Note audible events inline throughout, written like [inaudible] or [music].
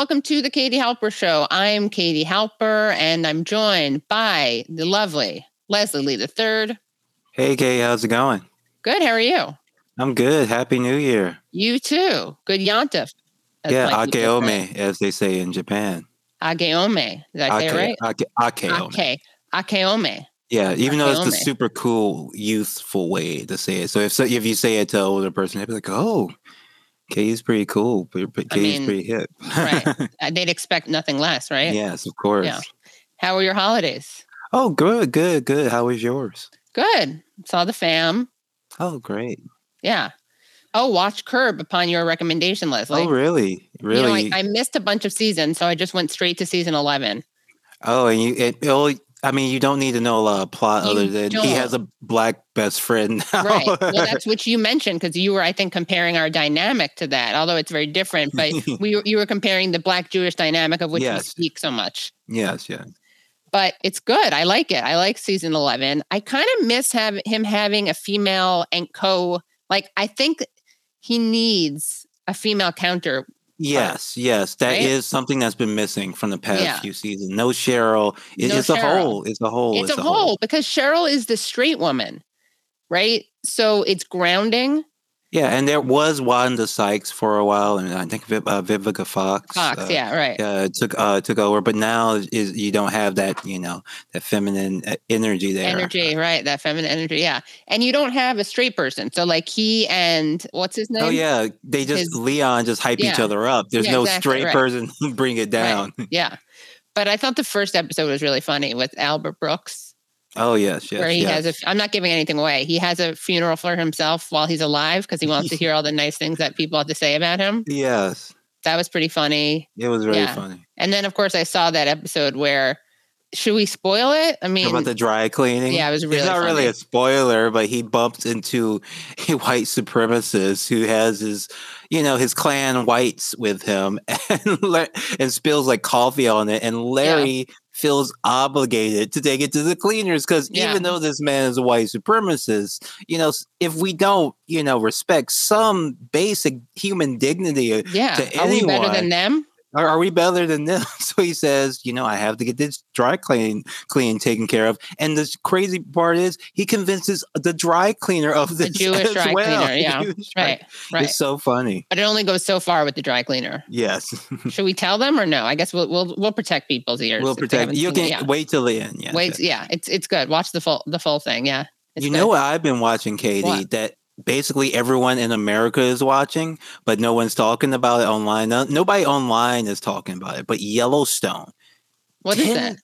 Welcome to the Katie Halper Show. I'm Katie Halper and I'm joined by the lovely Leslie Lee III. Hey, Kay, how's it going? Good. How are you? I'm good. Happy New Year. You too. Good Yontif. Yeah, Akeome, as they say in Japan. Ageome. Did I say Ake, it right? Ake, Akeome. Ake. Akeome. Yeah, even though it's the super cool, youthful way to say it. So if so, if you say it to an older person, they'd be like, "Oh, Kay's pretty cool. but but I mean, pretty hip." Right. [laughs] Uh, They'd expect nothing less, right? yes, of course. Yeah. How were your holidays? Oh, good, good, good. How was yours? Good. Saw the fam. Oh, great. Yeah. Oh, watch Curb upon your recommendation, Leslie. oh, really? Really? You know, I, I missed a bunch of seasons, so I just went straight to season 11. oh, and you it, oh, I mean, you don't need to know a lot of plot You other than he has a black best friend [laughs] now. Right. Well, that's what you mentioned because you were, I think, comparing our dynamic to that, although it's very different. But [laughs] we were, you were comparing the black Jewish dynamic of which we speak so much. yes, yes. But it's good. I like it. I like season 11. I kind of miss have, him having a female and co. Like, I think he needs a female counter. Yes, yes, that is Right? something that's been missing from the past Yeah. few seasons. No Cheryl. It- No it's a hole. It's a hole. it's a hole because Cheryl is the straight woman, right? So it's grounding. Yeah, and there was Wanda Sykes for a while, and I think Viv, uh, Vivica Fox. Fox, uh, yeah, right. uh, took uh, took over, but now is you don't have that you know that feminine uh, energy there. energy, right? That feminine energy, yeah. And you don't have a straight person, so like he and what's his name? Oh yeah, they just His- Leon just hype each other up. There's Yeah, no exactly, straight right. person [laughs] bring it down. yeah. But I thought the first episode was really funny with Albert Brooks, Oh yes, yes, where he yes. has a. I'm not giving anything away. He has a funeral for himself while he's alive because he wants to [laughs] hear all the nice things that people have to say about him. yes, That was pretty funny. it was really Yeah. funny. And then, of course, I saw that episode where. Should we spoil it? I mean, How about the dry cleaning? yeah, it was really it's not really a spoiler, but he bumps into [laughs] a white supremacist who has his, you know, his Klan whites with him, [laughs] and and spills like coffee on it, and Larry feels obligated to take it to the cleaners because Yeah. even though this man is a white supremacist, you know, if we don't, you know, respect some basic human dignity, uh, yeah. to Are we better than them? Are, are we better than them? [laughs] So he says, you know, I have to get this dry clean clean taken care of. And the crazy part is he convinces the dry cleaner of The this Jewish as dry well. cleaner, [laughs] yeah, Jewish dry- Right. Right. It's so funny. But it only goes so far with the dry cleaner. Yes. [laughs] Should we tell them or no? I guess we'll we'll, we'll protect people's ears. we'll protect you can it. Yeah. wait till the end. Yes, Wait, yeah, it's it's good. Watch the full the full thing. Yeah, it's you good. know what I've been watching, Katie, What? that basically everyone in America is watching, but no one's talking about it online. No, nobody online is talking about it, but Yellowstone. What is Ten- that?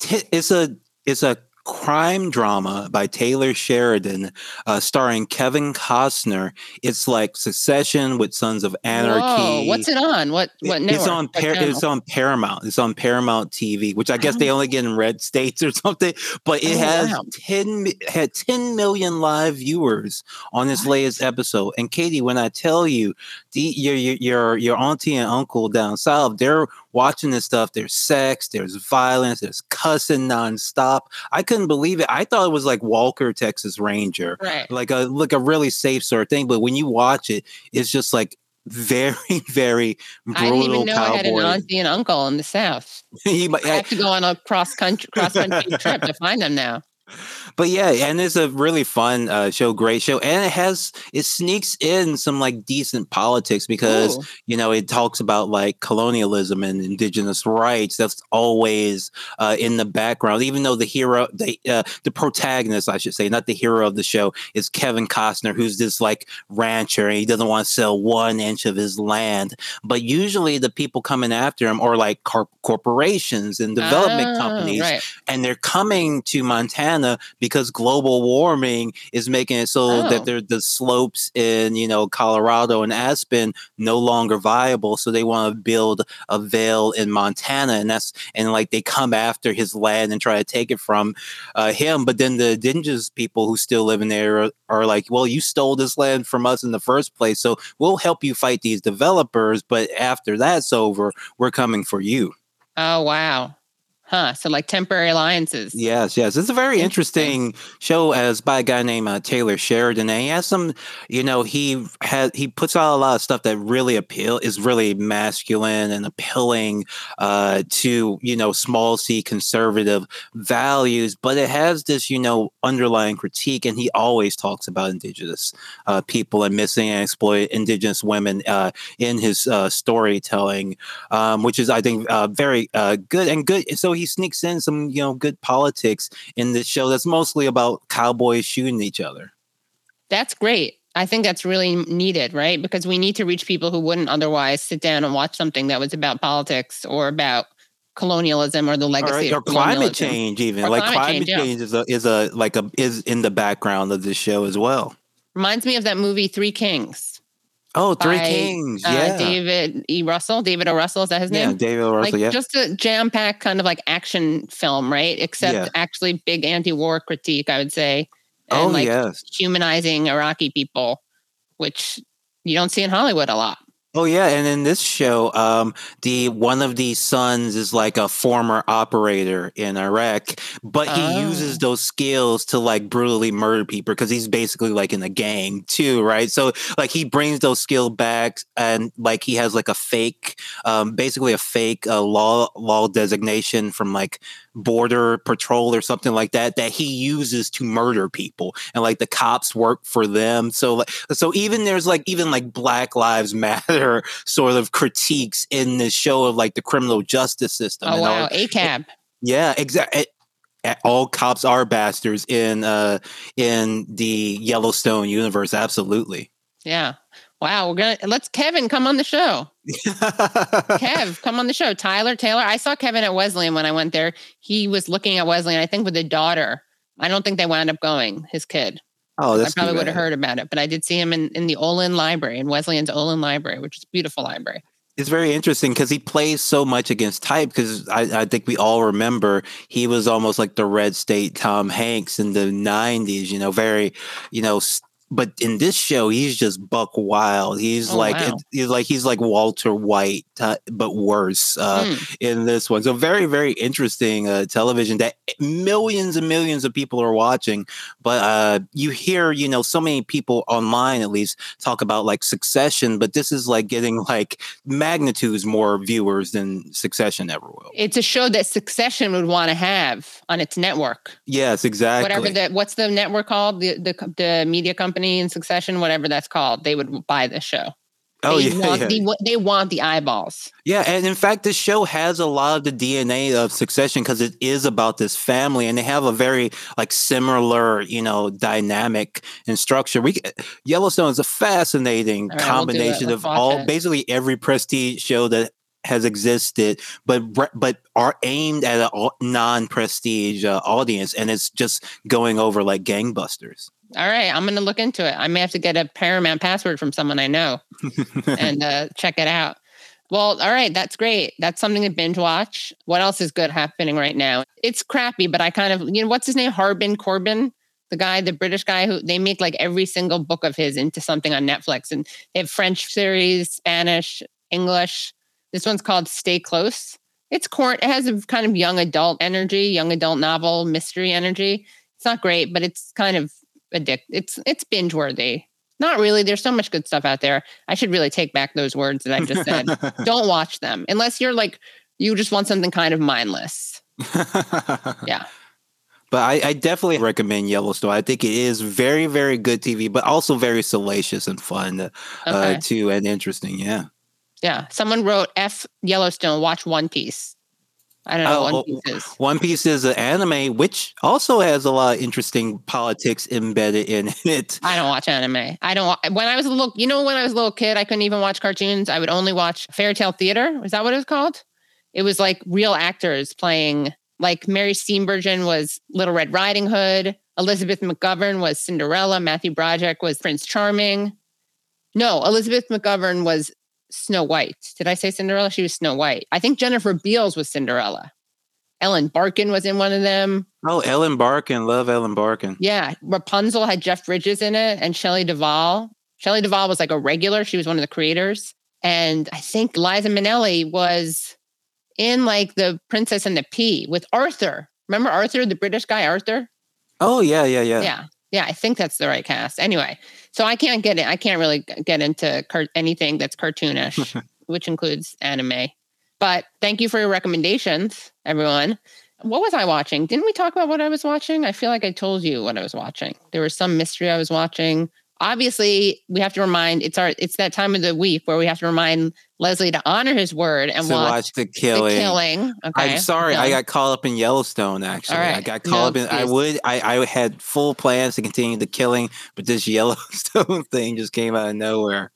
Ti- it's a it's a crime drama by Taylor Sheridan, uh, starring Kevin Costner. It's like Succession with Sons of Anarchy. Whoa, what's it on? What what network? it's on Par- it's on Paramount. It's on Paramount TV, which I guess they only get in red [laughs] states or something. But it Oh, has wow. 10 had 10 million live viewers on this latest episode. And Katie, when I tell you, the, your, your your your auntie and uncle down south, they're watching this stuff. There's sex, there's violence, there's cussing nonstop. I couldn't believe it. I thought it was like Walker, Texas Ranger right. like a like a really safe sort of thing. But when you watch it, it's just like very, [laughs] very I didn't brutal even know I had an auntie and uncle in the South. [laughs] He I have to go on a cross country cross country trip to find them now. But yeah, and it's a really fun uh, show, great show, and it has it sneaks in some like decent politics because Ooh. you know it talks about like colonialism and indigenous rights. That's always uh, in the background, even though the hero, the uh, the protagonist, I should say, not the hero of the show, is Kevin Costner, who's this like rancher, and he doesn't want to sell one inch of his land. But usually, the people coming after him are like corp- corporations and development Ah, companies Right. and they're coming to Montana Montana because global warming is making it so oh. that the slopes in you know Colorado and Aspen no longer viable. So they want to build a Vail in Montana, and that's and like they come after his land and try to take it from uh, him. But then the indigenous people who still live in there are, are like, well, you stole this land from us in the first place, so we'll help you fight these developers. But after that's over, we're coming for you. Oh wow. Huh. So like temporary alliances. Yes, yes. It's a very interesting, show as by a guy named uh, Taylor Sheridan. And he has some, you know, he has he puts out a lot of stuff that really appeal is really masculine and appealing uh, to, you know, small c conservative values, but it has this, you know, underlying critique. And he always talks about indigenous uh, people and missing and exploit indigenous women uh, in his uh, storytelling, um, which is I think uh, very good and good. So he sneaks in some you know good politics in this show that's mostly about cowboys shooting each other. That's great. I think that's really needed, right? Because we need to reach people who wouldn't otherwise sit down and watch something that was about politics or about colonialism or the legacy or, or climate change even or like climate, climate change, change yeah. is a is a like a is in the background of this show as well reminds me of that movie three kings Oh, Three by, Kings. Uh, yeah. David E. Russell. David O. Russell, is that his name? Yeah, David O. Russell, like, yeah. Just a jam packed kind of like action film, right? Except yeah. actually big anti war critique, I would say. And oh, like yes. humanizing Iraqi people, which you don't see in Hollywood a lot. Oh yeah, and in this show, um, the one of the sons is like a former operator in Iraq, but he oh. uses those skills to like brutally murder people because he's basically like in a gang too, right? So like he brings those skills back, and like he has like a fake, um, basically a fake uh, law law designation from like border patrol or something like that that he uses to murder people. And like the cops work for them. So like so even there's like even like black lives matter [laughs] sort of critiques in this show of like the criminal justice system oh wow. acab yeah exactly all cops are bastards in uh in the yellowstone universe. Absolutely. Yeah. Wow, we're gonna let's Kevin come on the show. Kev, come on the show. Tyler Taylor. I saw Kevin at Wesleyan when I went there. He was looking at Wesleyan, I think, with a daughter. I don't think they wound up going, his kid. Oh, that's I probably would have heard about it, but I did see him in, in the Olin Library, in Wesleyan's Olin Library, which is a beautiful library. It's very interesting because he plays so much against type. Because I, I, think we all remember he was almost like the Red State Tom Hanks in the '90s. You know, very, you know, but in this show he's just buck wild. He's oh, like wow. he's like he's like walter white but worse uh, mm. in this one. So very very interesting uh, television that millions and millions of people are watching but uh, you hear you know so many people online at least talk about like succession but this is like getting like magnitudes more viewers than succession ever will. It's a show that succession would want to have on its network. Yes exactly. Whatever the what's the network called? The the, the media company company in succession, whatever that's called, they would buy the show. Oh they yeah, want, yeah. They, they, want the eyeballs. Yeah, and in fact, this show has a lot of the DNA of Succession because it is about this family, and they have a very like similar, you know, dynamic and structure. We Yellowstone is a fascinating right, combination we'll of all, it. basically every prestige show that has existed, but but are aimed at a non prestige uh, audience, and it's just going over like gangbusters. All right, I'm going to look into it. I may have to get a Paramount password from someone I know and [laughs] uh, check it out. Well, all right, that's great. That's something to binge watch. What else is good happening right now? It's crappy, but I kind of, you know, what's his name? Harlan Coben, the guy, the British guy who they make like every single book of his into something on Netflix. And they have French series, Spanish, English. This one's called Stay Close. It's corn. It has a kind of young adult energy, young adult novel, mystery energy. It's not great, but it's kind of addict. It's it's binge worthy. Not really. There's so much good stuff out there. I should really take back those words that I just said. [laughs] Don't watch them unless you're like you just want something kind of mindless. [laughs] yeah. But I, I, definitely recommend Yellowstone. I think it is very, very good TV, but also very salacious and fun uh, okay. too, and interesting. Yeah. Yeah. Someone wrote F Yellowstone. Watch One Piece. I don't know. Oh, One oh, Piece is. One Piece is an anime which also has a lot of interesting politics embedded in [laughs] it. I don't watch anime. I don't. When I was a little, you know, when I was a little kid, I couldn't even watch cartoons. I would only watch Fairy Tale Theater. Is that what it was called? It was like real actors playing Like Mary Steenburgen was Little Red Riding Hood. Elizabeth McGovern was Cinderella. Matthew Broderick was Prince Charming. No, Elizabeth McGovern was Snow White. Did I say Cinderella? She was Snow White. I think Jennifer Beals was Cinderella. Ellen Barkin was in one of them. Oh, Ellen Barkin. Love Ellen Barkin. Yeah. Rapunzel had Jeff Bridges in it and Shelley Duvall. Shelley Duvall was like a regular. She was one of the creators. And I think Liza Minnelli was in like the Princess and the Pea with Arthur. Remember Arthur, the British guy, Arthur? Oh, yeah, yeah, yeah. Yeah. Yeah. I think that's the right cast. Anyway, so I can't get it. I can't really get into car- anything that's cartoonish, [laughs] which includes anime. But thank you for your recommendations, everyone. What was I watching? Didn't we talk about what I was watching? I feel like I told you what I was watching. There was some mystery I was watching. Obviously, we have to remind it's our it's that time of the week where we have to remind Leslie to honor his word and To watch, watch the killing. the killing. Okay. I'm sorry, I got caught up in Yellowstone. Actually, All I right. got No up in. I would. I, I had full plans to continue the killing, but this [laughs] Yellowstone thing just came out of nowhere.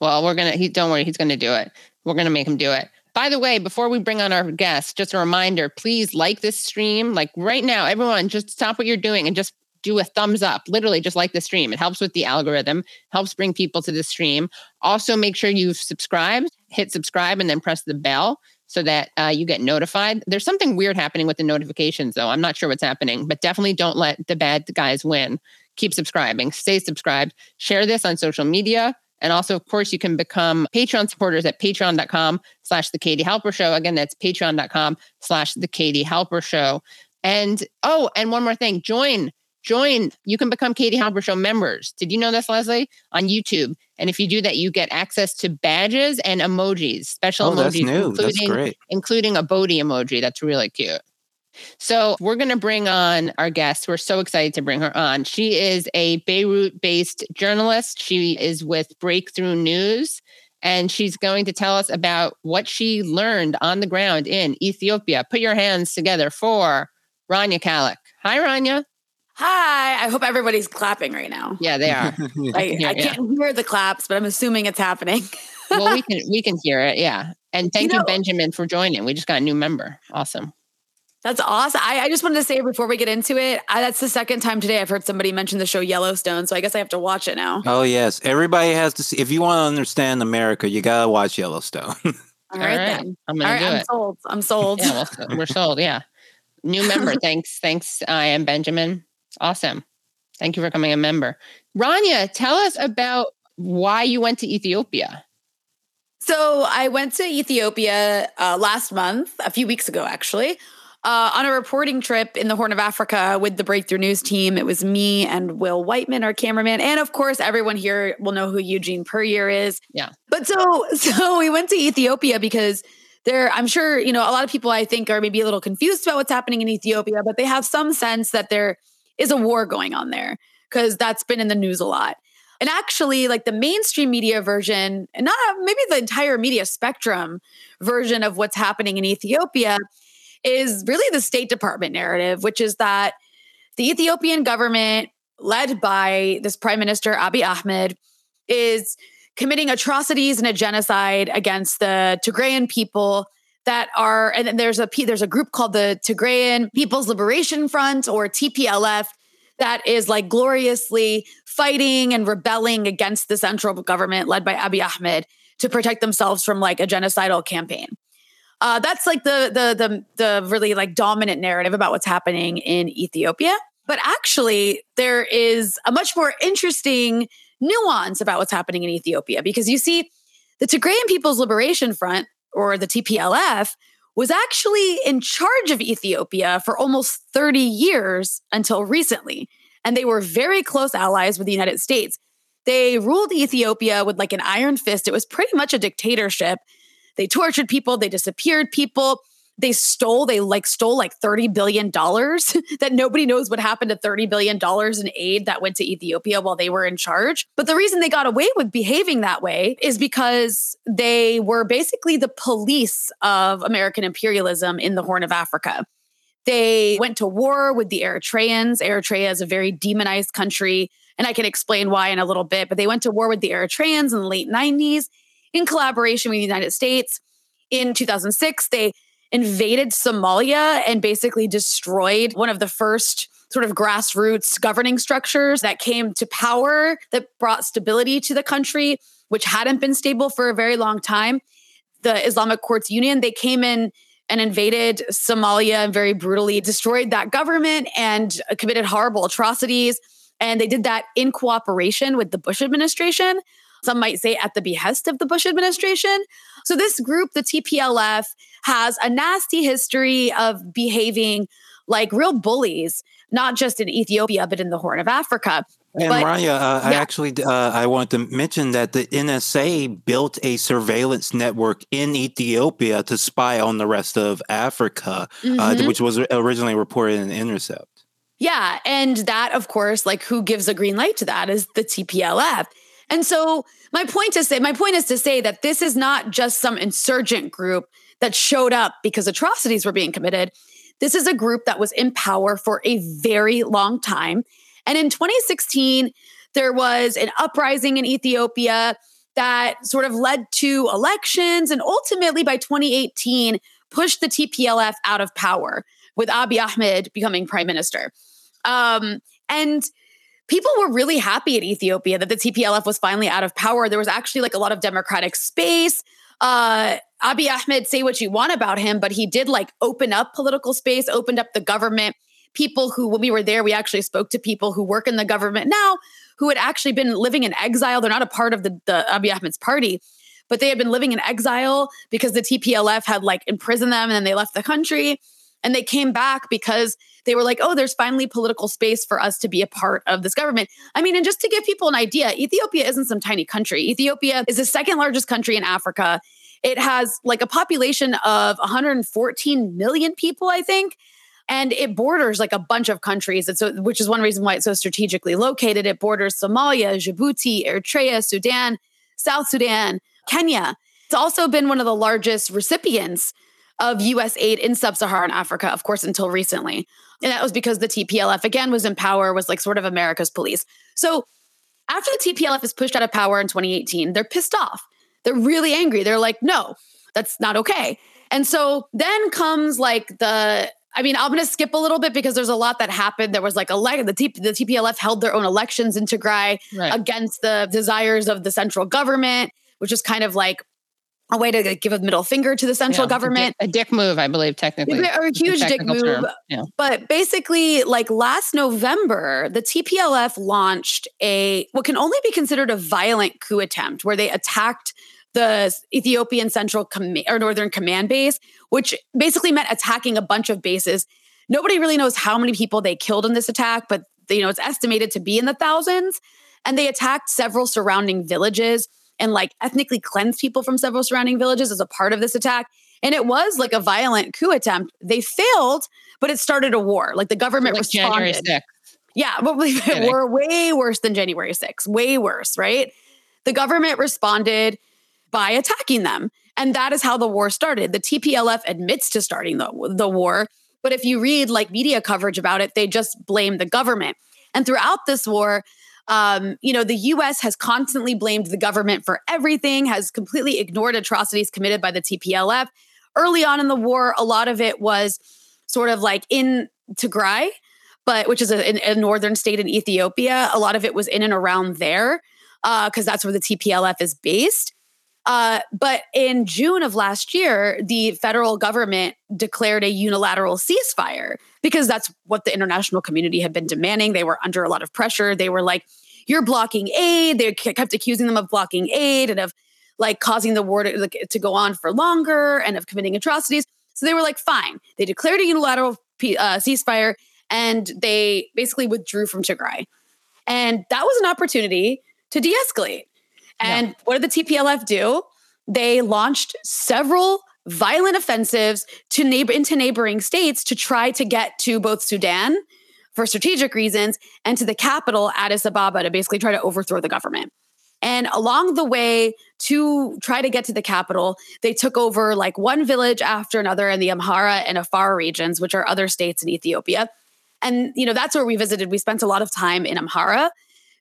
Well, we're gonna. He don't worry. He's gonna do it. We're gonna make him do it. By the way, before we bring on our guests, just a reminder: please like this stream. Like right now, everyone, just stop what you're doing and just do a thumbs up. Literally, just like the stream. It helps with the algorithm. Helps bring people to the stream. Also, make sure you've subscribed. Hit subscribe and then press the bell so that uh, you get notified. There's something weird happening with the notifications, though. I'm not sure what's happening, but definitely don't let the bad guys win. Keep subscribing. Stay subscribed. Share this on social media. And also, of course, you can become Patreon supporters at patreon.com slash the Katie Halper Show. Again, that's patreon.com slash the Katie Halper Show. And oh, and one more thing, join, join. You can become Katie Halper Show members. Did you know this, Leslie? On YouTube. And if you do that, you get access to badges and emojis, special Oh, emojis, that's new. That's including great. including a Bodhi emoji. That's really cute. So we're going to bring on our guest. We're so excited to bring her on. She is a Beirut based journalist. She is with Breakthrough News, and she's going to tell us about what she learned on the ground in Ethiopia. Put your hands together for Rania Khalek. Hi, Rania. Hi. I hope everybody's clapping right now. Yeah, they are. [laughs] I, hear- I yeah. can't hear the claps, but I'm assuming it's happening. well, we [laughs] can we can hear it. Yeah, and thank you, know- Benjamin, for joining. We just got a new member. Awesome. That's awesome. I, I just wanted to say before we get into it, I, that's the second time today I've heard somebody mention the show Yellowstone. So I guess I have to watch it now. Oh yes, everybody has to see. If you want to understand America, you gotta watch Yellowstone. All [laughs] All right, right. then. I'm gonna right, do I'm it. sold. I'm sold. Yeah, well, we're sold. Yeah. New member. Thanks. Thanks. I am Benjamin. Awesome. Thank you for becoming a member. Rania, tell us about why you went to Ethiopia. So I went to Ethiopia uh, last month, a few weeks ago, actually, uh, on a reporting trip in the Horn of Africa with the Breakthrough News team. It was me and Will Whiteman, our cameraman, and of course, everyone here will know who Eugene Puryear is. Yeah. But so, [laughs] so we went to Ethiopia because there, I'm sure you know a lot of people. I think are maybe a little confused about what's happening in Ethiopia, but they have some sense that there is a war going on there because that's been in the news a lot. And actually, like the mainstream media version, and not maybe the entire media spectrum version of what's happening in Ethiopia, is really the State Department narrative, which is that the Ethiopian government, led by this Prime Minister Abiy Ahmed, is committing atrocities and a genocide against the Tigrayan people that are and then there's a there's a group called the Tigrayan People's Liberation Front or TPLF that is like gloriously fighting and rebelling against the central government led by Abiy Ahmed to protect themselves from like a genocidal campaign. Uh, that's like the the the the really like dominant narrative about what's happening in Ethiopia. But actually, there is a much more interesting nuance about what's happening in Ethiopia because you see, the Tigrayan People's Liberation Front or the TPLF was actually in charge of Ethiopia for almost 30 years until recently. And they were very close allies with the United States. They ruled Ethiopia with like an iron fist. It was pretty much a dictatorship. They tortured people, they disappeared people. They stole, they like stole like $30 billion [laughs] that nobody knows what happened to $30 billion in aid that went to Ethiopia while they were in charge. But the reason they got away with behaving that way is because they were basically the police of American imperialism in the Horn of Africa. They went to war with the Eritreans. Eritrea is a very demonized country, and I can explain why in a little bit, but they went to war with the Eritreans in the late 90s in collaboration with the United States. In 2006, they invaded Somalia and basically destroyed one of the first sort of grassroots governing structures that came to power that brought stability to the country, which hadn't been stable for a very long time. The Islamic Courts Union, they came in and invaded Somalia and very brutally destroyed that government and committed horrible atrocities. And they did that in cooperation with the Bush administration. Some might say at the behest of the Bush administration. So, this group, the TPLF, has a nasty history of behaving like real bullies, not just in Ethiopia, but in the Horn of Africa. And but, Rania, uh, yeah. I actually uh, I want to mention that the NSA built a surveillance network in Ethiopia to spy on the rest of Africa, uh, mm-hmm. uh, which was originally reported in Intercept. Yeah, and that, of course, like who gives a green light to that is the TPLF. And so my point to say, my point is to say that this is not just some insurgent group that showed up because atrocities were being committed. This is a group that was in power for a very long time and in 2016, there was an uprising in Ethiopia that sort of led to elections and ultimately by 2018 pushed the TPLF out of power with Abiy Ahmed becoming prime minister. Um, and people were really happy in Ethiopia that the TPLF was finally out of power. There was actually like a lot of democratic space. Uh, Abiy Ahmed, say what you want about him, but he did like open up political space, opened up the government people who, when we were there, we actually spoke to people who work in the government now who had actually been living in exile. They're not a part of the, the Abiy Ahmed's party, but they had been living in exile because the TPLF had like imprisoned them and then they left the country. And they came back because they were like, oh, there's finally political space for us to be a part of this government. I mean, and just to give people an idea, Ethiopia isn't some tiny country. Ethiopia is the second largest country in Africa. It has like a population of 114 million people, I think and it borders like a bunch of countries. It's which is one reason why it's so strategically located. It borders Somalia, Djibouti, Eritrea, Sudan, South Sudan, Kenya. It's also been one of the largest recipients of US aid in sub Saharan Africa, of course, until recently. And that was because the TPLF, again, was in power, was like sort of America's police. So after the TPLF is pushed out of power in 2018, they're pissed off. They're really angry. They're like, no, that's not okay. And so then comes like the I mean, I'm going to skip a little bit because there's a lot that happened. There was like a the, T- the TPLF held their own elections in Tigray right. against the desires of the central government, which is kind of like a way to give a middle finger to the central yeah, government. A dick, move, I believe, technically. Or a huge dick move. Yeah. But basically, like last November, the TPLF launched a what can only be considered a violent coup attempt where they attacked the Ethiopian Central Com- or Northern Command Base, which basically meant attacking a bunch of bases. Nobody really knows how many people they killed in this attack, but you know it's estimated to be in the thousands. And they attacked several surrounding villages and like ethnically cleansed people from several surrounding villages as a part of this attack. And it was like a violent coup attempt. They failed, but it started a war. Like the government like responded. Yeah, but we were way worse than January 6th. Way worse, right? The government responded by attacking them. And that is how the war started. The TPLF admits to starting the, the war. But if you read like media coverage about it, they just blame the government. And throughout this war, um, you know, the US has constantly blamed the government for everything, has completely ignored atrocities committed by the TPLF. Early on in the war, a lot of it was sort of like in Tigray, but which is a, a northern state in Ethiopia. A lot of it was in and around there because uh, that's where the TPLF is based. Uh, but in June of last year, the federal government declared a unilateral ceasefire because that's what the international community had been demanding. They were under a lot of pressure. They were like, you're blocking aid. They kept accusing them of blocking aid and of like causing the war to, like, to go on for longer and of committing atrocities. So they were like, fine. They declared a unilateral uh, ceasefire and they basically withdrew from Tigray. And that was an opportunity to de escalate. And yeah. what did the TPLF do? They launched several violent offensives to neighbor into neighboring states to try to get to both Sudan for strategic reasons and to the capital Addis Ababa to basically try to overthrow the government. And along the way to try to get to the capital, they took over like one village after another in the Amhara and Afar regions, which are other states in Ethiopia. And you know that's where we visited. We spent a lot of time in Amhara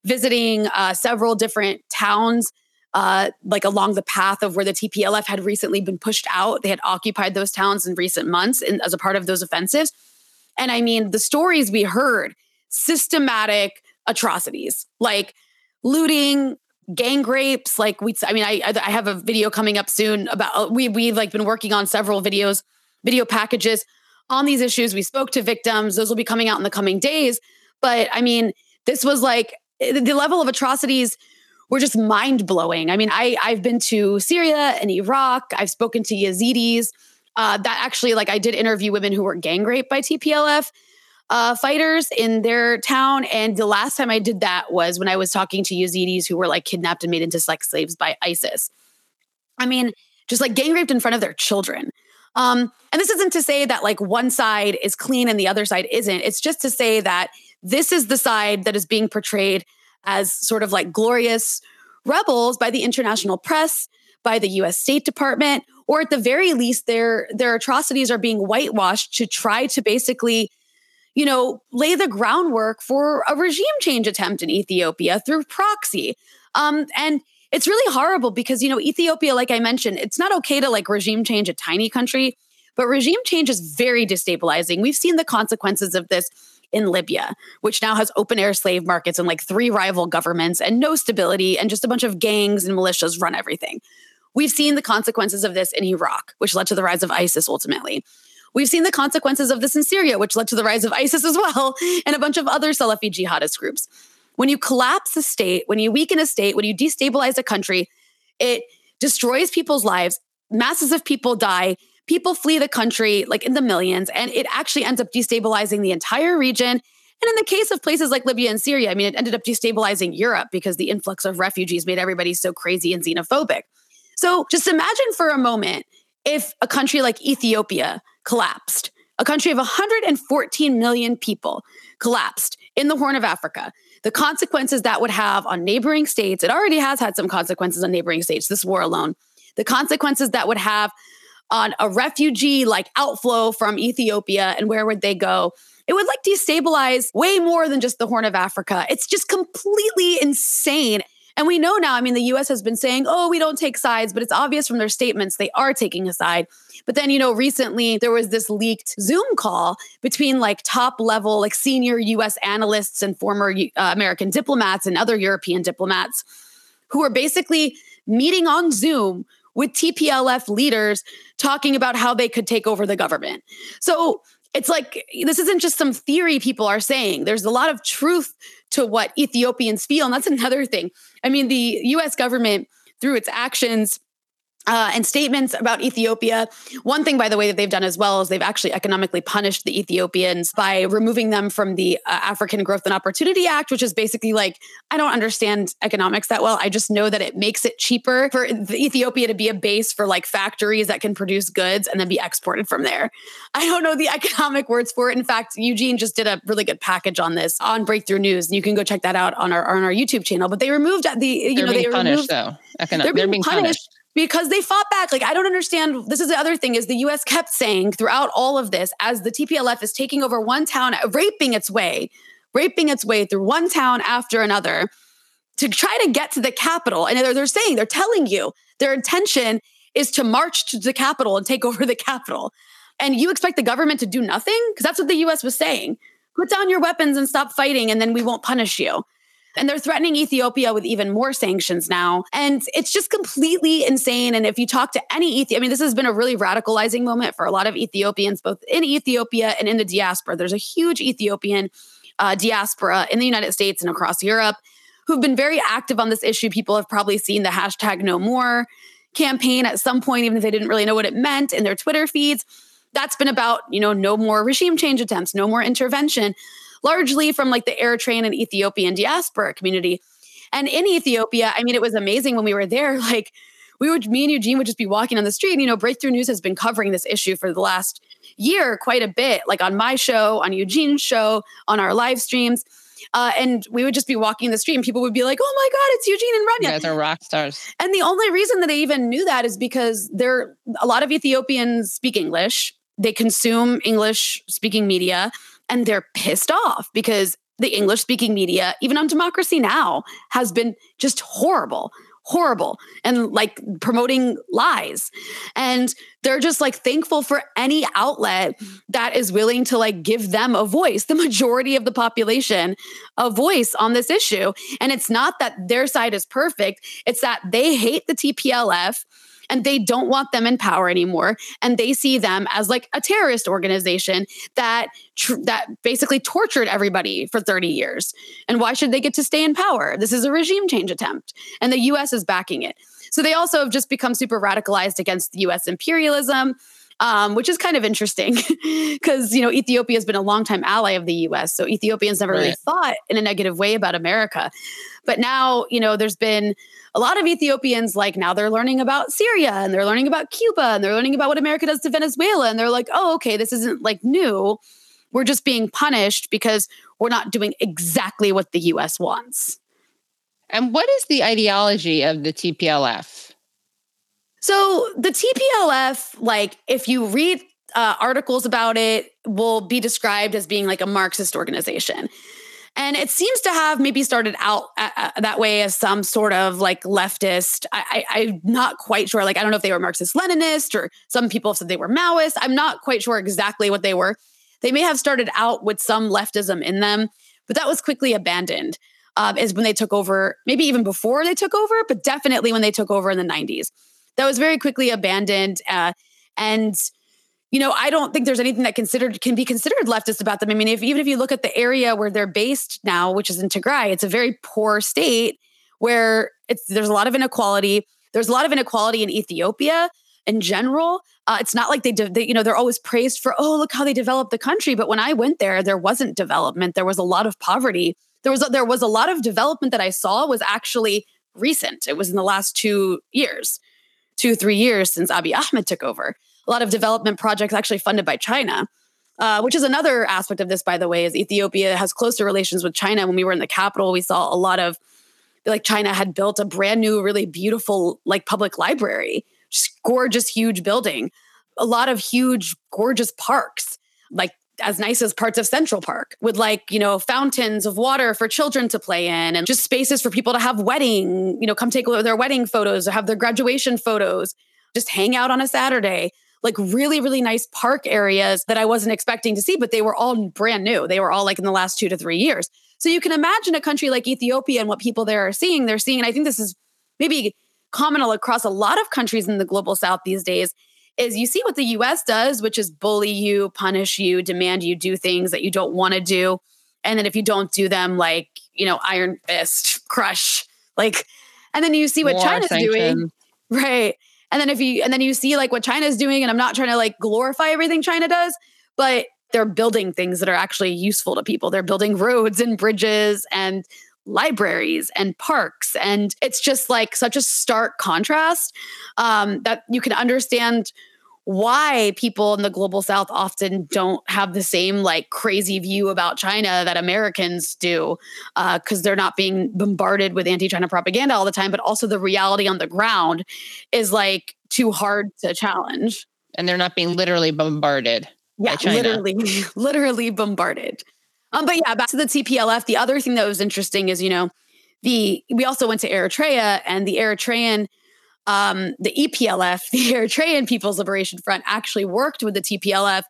visiting uh, several different towns uh, like along the path of where the TPLF had recently been pushed out. They had occupied those towns in recent months in, as a part of those offensives. And I mean, the stories we heard systematic atrocities like looting, gang rapes. Like we, I mean, I, I have a video coming up soon about we we've like been working on several videos, video packages on these issues. We spoke to victims; those will be coming out in the coming days. But I mean, this was like the level of atrocities were just mind blowing. I mean, I I've been to Syria and Iraq. I've spoken to Yazidis. Uh, that actually, like, I did interview women who were gang raped by TPLF uh, fighters in their town. And the last time I did that was when I was talking to Yazidis who were like kidnapped and made into sex slaves by ISIS. I mean, just like gang raped in front of their children. Um, and this isn't to say that like one side is clean and the other side isn't. It's just to say that this is the side that is being portrayed as sort of like glorious rebels by the international press, by the US State Department, or at the very least, their their atrocities are being whitewashed to try to basically, you know, lay the groundwork for a regime change attempt in Ethiopia through proxy. Um, and it's really horrible because you know Ethiopia, like I mentioned, it's not okay to like regime change a tiny country, but regime change is very destabilizing. We've seen the consequences of this in Libya, which now has open air slave markets and like three rival governments and no stability and just a bunch of gangs and militias run everything. We've seen the consequences of this in Iraq, which led to the rise of ISIS ultimately. We've seen the consequences of this in Syria, which led to the rise of ISIS as well, [laughs] and a bunch of other Salafi jihadist groups. When you collapse a state, when you weaken a state, when you destabilize a country, it destroys people's lives. Masses of people die. People flee the country like in the millions, and it actually ends up destabilizing the entire region. And in the case of places like Libya and Syria, I mean, it ended up destabilizing Europe because the influx of refugees made everybody so crazy and xenophobic. So just imagine for a moment if a country like Ethiopia collapsed, a country of 114 million people collapsed in the Horn of Africa. The consequences that would have on neighboring states, it already has had some consequences on neighboring states, this war alone. The consequences that would have on a refugee like outflow from Ethiopia and where would they go? It would like destabilize way more than just the Horn of Africa. It's just completely insane. And we know now, I mean, the US has been saying, oh, we don't take sides, but it's obvious from their statements they are taking a side. But then, you know, recently there was this leaked Zoom call between like top level, like senior US analysts and former uh, American diplomats and other European diplomats who are basically meeting on Zoom with TPLF leaders talking about how they could take over the government. So it's like this isn't just some theory people are saying. There's a lot of truth to what Ethiopians feel. And that's another thing. I mean, the US government, through its actions, uh, and statements about Ethiopia. One thing, by the way, that they've done as well is they've actually economically punished the Ethiopians by removing them from the uh, African Growth and Opportunity Act, which is basically like, I don't understand economics that well. I just know that it makes it cheaper for Ethiopia to be a base for like factories that can produce goods and then be exported from there. I don't know the [laughs] economic words for it. In fact, Eugene just did a really good package on this on Breakthrough News. And you can go check that out on our on our YouTube channel. But they removed the, you they're know, being they punished removed, though. Econo- they're being, they're being punished. punished because they fought back. Like I don't understand. This is the other thing is the US kept saying throughout all of this as the TPLF is taking over one town, raping its way, raping its way through one town after another to try to get to the capital. And they're, they're saying, they're telling you their intention is to march to the capital and take [laughs] over the capital. And you expect the government to do nothing? Because that's what the US was saying. Put down your weapons and stop fighting, and then we won't punish you. And they're threatening Ethiopia with even more sanctions now. And it's just completely insane. And if you talk to any Ethiopia, I mean, this has been a really radicalizing moment for a lot of Ethiopians, both in Ethiopia and in the diaspora. There's a huge Ethiopian uh, diaspora in the United States and across Europe who've been very active on this issue. People have probably seen the hashtag no more campaign at some point, even if they didn't really know what it meant in their Twitter feeds. That's been about, you know, no more regime change attempts, no more intervention largely from like the Eritrean and Ethiopian diaspora community. And in Ethiopia, I mean, it was amazing when we were there. [laughs] Like, we would, me and Eugene would just be walking on the street. And, you know, Breakthrough News has been covering this issue for the last year quite a bit, like on my show, on Eugene's show, on our live streams. Uh, and we would just be walking the street and people would be like, oh my God, it's Eugene and Rania. You guys are rock stars. And the only reason that they even knew that is because there a lot of Ethiopians speak English. They consume English speaking media and they're pissed off because the English speaking media, even on Democracy Now!, has been just horrible, horrible and like promoting lies. And they're just like thankful for any outlet that is willing to like give them a voice, the majority of the population, a voice on this issue. And it's not that their side is perfect, it's that they hate the TPLF and they don't want them in power anymore. And they see them as like a terrorist organization that tr- that basically tortured everybody for 30 years. And why should they get to stay in power? This is a regime change attempt and the US is backing it. So they also have just become super radicalized against US imperialism um, which is kind of interesting [laughs] because you know Ethiopia has been a longtime ally of the U.S. So Ethiopians never right. really thought in a negative way about America, but now you know there's been a lot of Ethiopians like now they're learning about Syria and they're learning about Cuba and they're learning about what America does to Venezuela and they're like, oh, okay, this isn't like new. We're just being punished because we're not doing exactly what the U.S. wants. And what is the ideology of the TPLF? So the TPLF, like if you read uh, articles about it, will be described as being like a Marxist organization. And it seems to have maybe started out uh, uh that way as some sort of like leftist. I, am not quite sure. Like, I don't know if they were Marxist Leninist or some people have said they were Maoist. I'm not quite sure exactly what they were. They may have started out with some leftism in them, but that was quickly abandoned. Uh, is when they took over, maybe even before they took over, but definitely when they took over in the 90s that was very quickly abandoned. Uh, and you know, I don't think there's anything that considered can be considered leftist about them. I mean, if even if you look at the area where they're based now, which is in Tigray, it's a very poor state where it's there's a lot of inequality. There's a lot of inequality in Ethiopia in general. Uh, it's not like they, de- they, you know, they're always praised for, oh, look how they developed the country. But when I went there, there wasn't development. There was a lot of poverty. There was a, there was a lot of development that I saw was actually recent. It was in the last two years two, three years since Abiy Ahmed took over. A lot of development projects actually funded by China. Uh, which is another aspect of this, by the way, is Ethiopia has closer relations with China. When we were in the capital, we saw a lot of like China had built a brand new, really beautiful like public library, just gorgeous, huge building, a lot of huge, gorgeous parks, like as nice as parts of Central Park with like, you know, fountains of water for children to play in and just spaces for people to have wedding, you know, come take their wedding photos or have their graduation photos, just hang out on a Saturday. Like really, really nice park areas that I wasn't expecting to see, but they were all brand new. They were all like in the last two to three years. So you can imagine a country like Ethiopia and what people there are seeing. They're seeing, and I think this is maybe common across a lot of countries in the global south these days, is you see what the US does, which is bully you, punish you, demand you do things that you don't want to do. And then if you don't do them, like, you know, iron fist, crush, like, and then you see what War China's sanction. doing. Right. And then if you, and then you see like what China's doing, and I'm not trying to like glorify everything China does, but they're building things that are actually useful to people. They're building roads and bridges and libraries and parks. And it's just like such a stark contrast um, that you can understand why people in the global south often don't have the same like crazy view about china that americans do because uh, they're not being bombarded with anti-china propaganda all the time but also the reality on the ground is like too hard to challenge. And they're not being literally bombarded yeah literally [laughs] literally bombarded um, but yeah, back to the TPLF. The other thing that was interesting is, you know, the we also went to Eritrea and the Eritrean, um, the EPLF, [laughs] the Eritrean People's Liberation Front, actually worked with the TPLF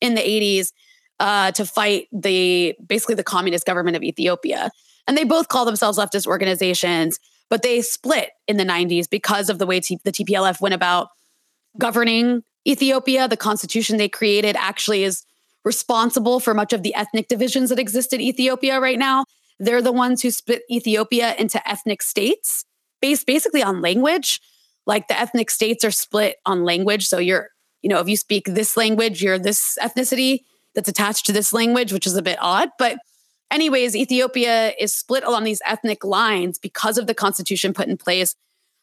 in the 80s uh, to fight the basically the communist government of Ethiopia. And they both call themselves leftist organizations, but they split in the 90s because of the way T- the TPLF went about governing Ethiopia. The constitution they created actually is responsible for much of the ethnic divisions that exist in Ethiopia right now. They're the ones who split Ethiopia into ethnic states based basically on language. Like the ethnic states are split on language. So you're, you know, if you speak this language, you're this ethnicity that's attached to this language, which is a bit odd. But, anyways, Ethiopia is split along these ethnic lines because of the constitution put in place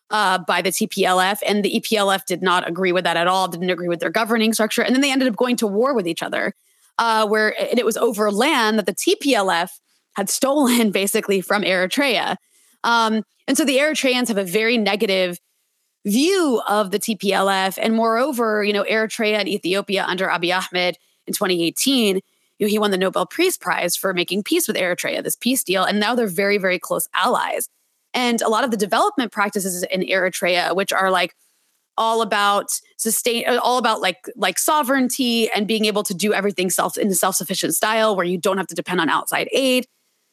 uh, by the TPLF, and the EPLF did not agree with that at all. Didn't agree with their governing structure, and then they ended up going to war with each other uh, where it, was over land that the TPLF had stolen [laughs] basically from Eritrea. Um, and so the Eritreans have a very negative view of the TPLF. And moreover, you know, Eritrea and Ethiopia under Abiy Ahmed in 2018, you know, he won the Nobel Peace Prize for making peace with Eritrea, this peace deal. And now they're very, very close allies. and a lot of the development practices in Eritrea, which are like all about sustain uh, all about like like sovereignty and being able to do everything self in the self-sufficient style where you don't have to depend on outside aid.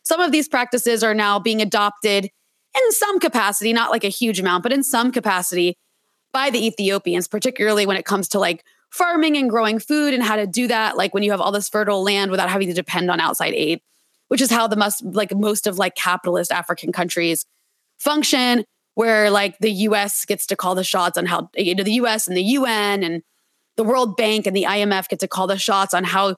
Some of these practices are now being adopted in some capacity not like a huge amount but in some capacity by the ethiopians particularly when it comes to like farming and growing food and how to do that like when you have all this fertile land without having to depend on outside aid which is how the most like most of like capitalist african countries function where like the US gets to call the shots on how you know the US and the UN and the World Bank and the IMF get to call the shots on how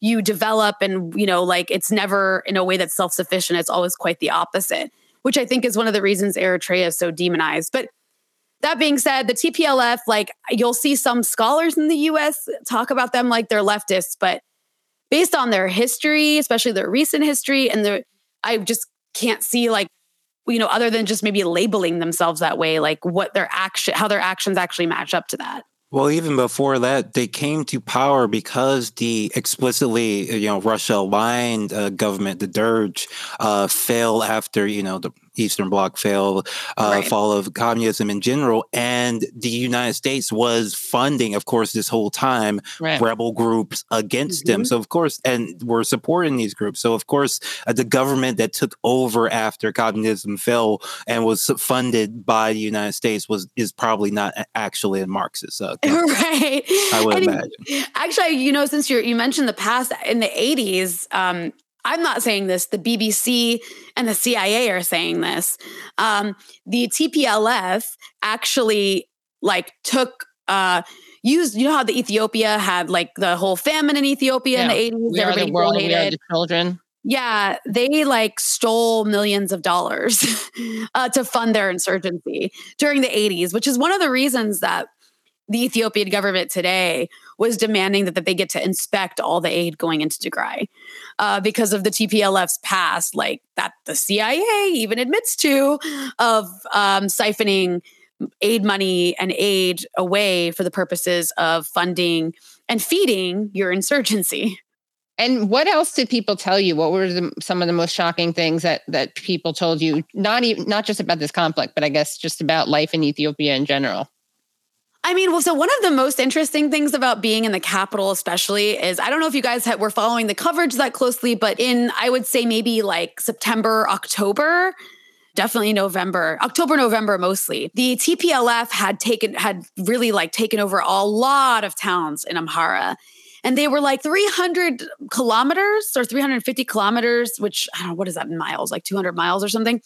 you develop and you know like it's never in a way that's self-sufficient. It's always quite the opposite which I think is one of the reasons Eritrea is so demonized. But that being said the TPLF like you'll see some scholars in the US talk about them like they're leftists but based on their history especially their recent history and the I just can't see like you know, other than just maybe labeling themselves that way, like what their action, how their actions actually match up to that. Well, even before that, they came to power because the explicitly, you know, Russia aligned uh, government, the Derg, uh, fell after, you know, the Eastern Bloc fell, uh, right. fall of communism in general, and the United States was funding, of course, this whole time right. rebel groups against mm-hmm. them. So of course, and we're supporting these groups. So of course, uh, the government that took over after communism fell and was funded by the United States was is probably not actually a Marxist. Uh, [laughs] right. I would and imagine. Actually, you know, since you you mentioned the past in the eighties. Um, I'm not saying this, the BBC and the CIA are saying this. Um, the TPLF actually like took uh used you know how the Ethiopia had like the whole famine in Ethiopia yeah. in the 80s we are the world we are the children yeah they like stole millions of dollars [laughs] uh, to fund their insurgency during the 80s which is one of the reasons that the Ethiopian government today was demanding that, that they get to inspect all the aid going into Tigray uh, because of the TPLF's past, like that the CIA even admits to, of um, siphoning aid money and aid away for the purposes of funding and feeding your insurgency. And what else did people tell you? What were the, some of the most shocking things that that people told you? Not even not just about this conflict, but I guess just about life in Ethiopia in general. I mean, well, so one of the most interesting things about being in the capital, especially, is I don't know if you guys were following the coverage that closely, but in, I would say maybe like September, October, definitely November, October, November mostly. The TPLF had taken, had really like taken over a lot of towns in Amhara. And they were like 300 kilometers or 350 kilometers, which I don't know, what is that in miles, like 200 miles or something,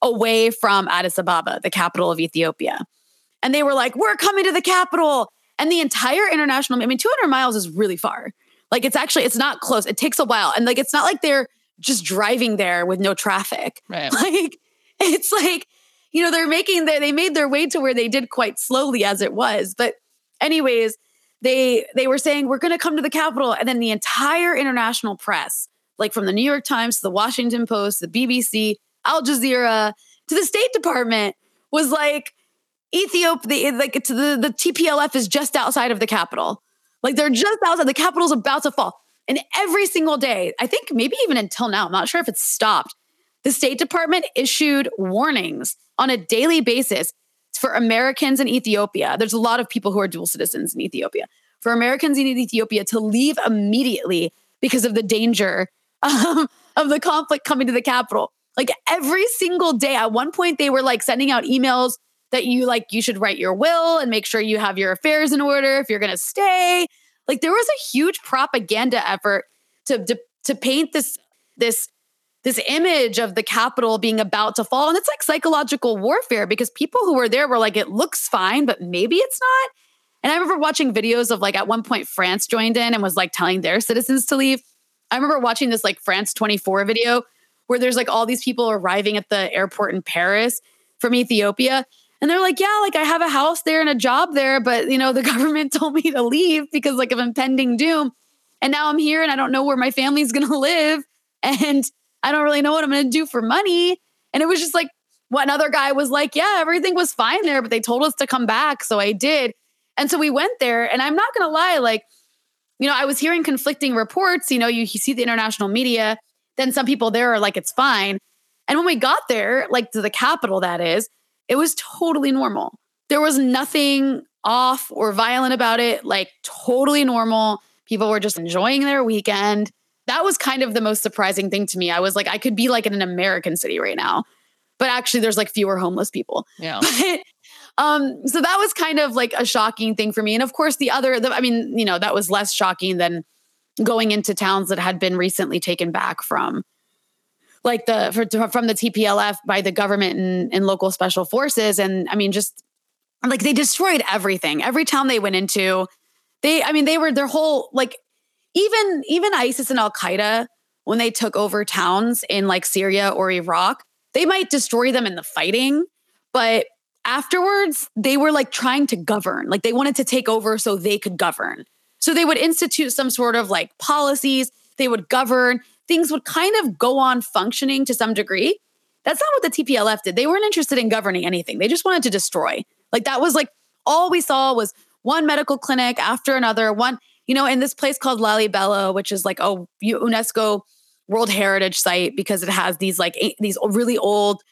away from Addis Ababa, the capital of Ethiopia and they were like, "We're coming to the capital." And the entire international, I mean, 200 miles is really far. Like it's actually it's not close. It takes a while, and like it's not like they're just driving there with no traffic. Right. [laughs] Like it's like you know they're making their, they made their way to where they did quite slowly as it was. But anyways, they they were saying we're going to come to the capital, and then the entire international press, like from the New York Times to the Washington Post, the BBC, Al Jazeera, to the State Department, was like Ethiopia, like it's the, the TPLF is just outside of the capital. Like they're just outside. The capital's about to fall. And every single day, I think maybe even until now, I'm not sure if it's stopped. The State Department issued warnings on a daily basis for Americans in Ethiopia. There's a lot of people who are dual citizens in Ethiopia. For Americans in Ethiopia to leave immediately because of the danger um, of the conflict coming to the capital. Like every single day, at one point, they were like sending out emails that you like you should write your will and make sure you have your affairs in order if you're going to stay. Like there was a huge propaganda effort to, to to paint this this this image of the capital being about to fall. And it's like psychological warfare because people who were there were like it looks fine but maybe it's not. And i remember watching videos of like at one point france joined in and was like telling their citizens to leave. I remember watching this like france 24 video where there's like all these people arriving at the airport in paris from ethiopia and they're like, yeah, like I have a house there and a job there, but you know, the [laughs] government told me to leave because like of impending doom. And now I'm here and I don't know where my family's [laughs] going to live and I don't really know what I'm going to do for money. And it was just like what another guy was like, yeah, everything was fine there, but they told us to come back, so I did. And so we went there and I'm not going to lie like you know, I was hearing conflicting reports, you know, you, you see the international media, then some people there are like it's fine. And when we got there, like to the capital, that is, it was totally normal. There was nothing off or violent about it, like totally normal. People were just enjoying their weekend. That was kind of the most surprising thing to me. I was like, I could be like in an American city right now, but actually, there's like fewer homeless people. Yeah. [laughs] But, um, so that was kind of like a shocking thing for me. And of course, the other, the, I mean, you know, that was less shocking than going into towns that had been recently taken back from like the for, from the TPLF by the government and, and local special forces. And I mean, just like they destroyed everything. Every town they went into, they, I mean, they were their whole like even even ISIS and Al Qaeda when they took over towns in like Syria or Iraq, they might destroy them in the fighting, but afterwards they were like trying to govern. Like they wanted to take over so they could govern. So they would institute some sort of like policies, they would govern, things would kind of go on functioning to some degree. That's not what the TPLF did. They weren't interested in governing anything. They just wanted to destroy. Like that was like all we saw was one medical clinic after another, one, you know, in this place called Lalibela, which is like a UNESCO World Heritage Site because it has these like these really old,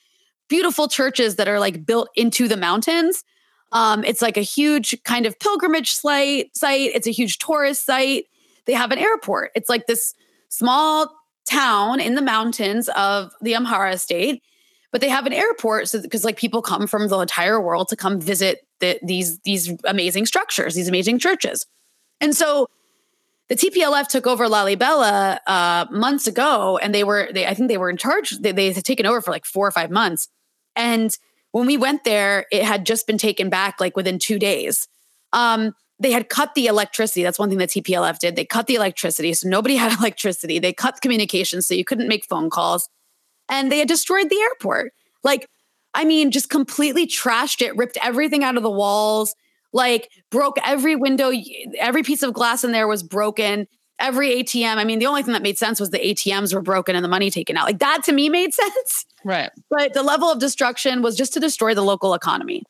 beautiful churches that are like built into the mountains. Um, it's like a huge kind of pilgrimage. Site. It's a huge tourist site. They have an airport. It's like this small town in the mountains of the Amhara state, but they have an airport so because like people come from the entire world to come visit the, these these amazing structures, these amazing churches, and so the TPLF took over Lalibela uh, months ago, and they were they I think they were in charge. They, they had taken over for like four or five months, and when we went there, it had just been taken back like within two days. Um, they had cut the electricity. That's one thing that TPLF did. They cut the electricity. So nobody [laughs] had electricity. They cut communications so you couldn't make phone calls. And they had destroyed the airport. Like, I mean, just completely trashed it, ripped everything out of the walls, like broke every window, every piece of glass in there was broken. Every ATM. I mean, the only thing that made sense was the ATMs were broken and the money taken out. Like that to me made [laughs] sense. Right. But the level of destruction was just to destroy the local economy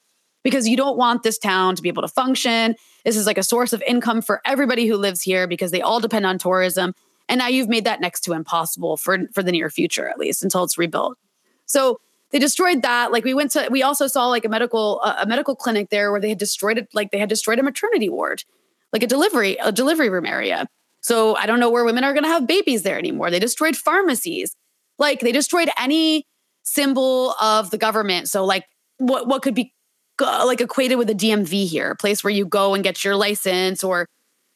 because you don't want this town to be able to function. This is like a source of income for everybody who lives here because they all depend on tourism. And now you've made that next to impossible for for the near future, at least until it's rebuilt. So they destroyed that. Like we went to, we also saw like a medical uh, a medical clinic there where they had destroyed it. Like they had destroyed a maternity ward, like a delivery a delivery room area. So I don't know where women are going to have babies there anymore. They destroyed pharmacies. Like they destroyed any symbol of the government. So like what what could be like equated with a DMV here, a place where you go and get your license or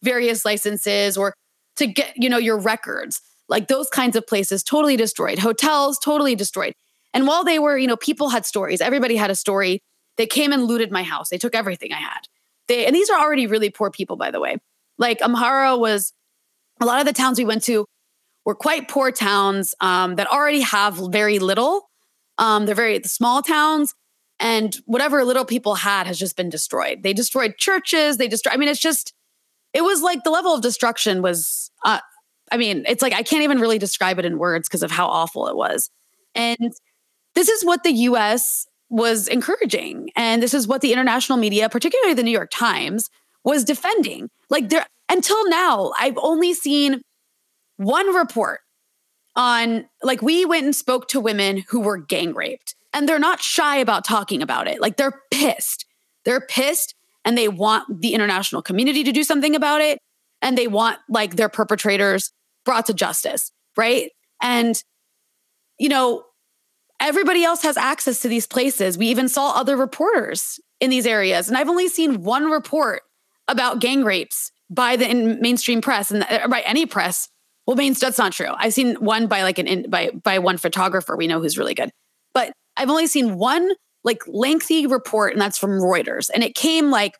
various licenses or to get, you know, your records. Like those kinds of places totally destroyed. Hotels totally destroyed. And while they were, you know, people had stories. Everybody had a story. They came and looted my house. They took everything I had. They and these are already really poor people by the way. Like Amhara was a lot of the towns we went to were quite poor towns um, that already have very little. Um, they're very small towns and whatever little people had has just been destroyed. They destroyed churches. They destroyed. I mean, it's just, it was like the level of destruction was. Uh, I mean, it's like I can't even really describe it in words because of how awful it was. And this is what the U.S. was encouraging, and this is what the international media, particularly the New York Times, was defending. Like there, until now, I've only seen one report on like we went and spoke to women who were gang raped and they're not shy about talking about it. Like they're pissed. They're pissed and they want the international community to do something about it. And they want like their perpetrators brought to justice. Right. And, you know, everybody else has access to these places. We even saw other reporters in these areas. And I've only seen one report about gang rapes by the mainstream press and uh, by any press. Well, main that's not true. I've seen one by like an by by one photographer we know who's really good. But I've only seen one like lengthy report, and that's from Reuters. And it came like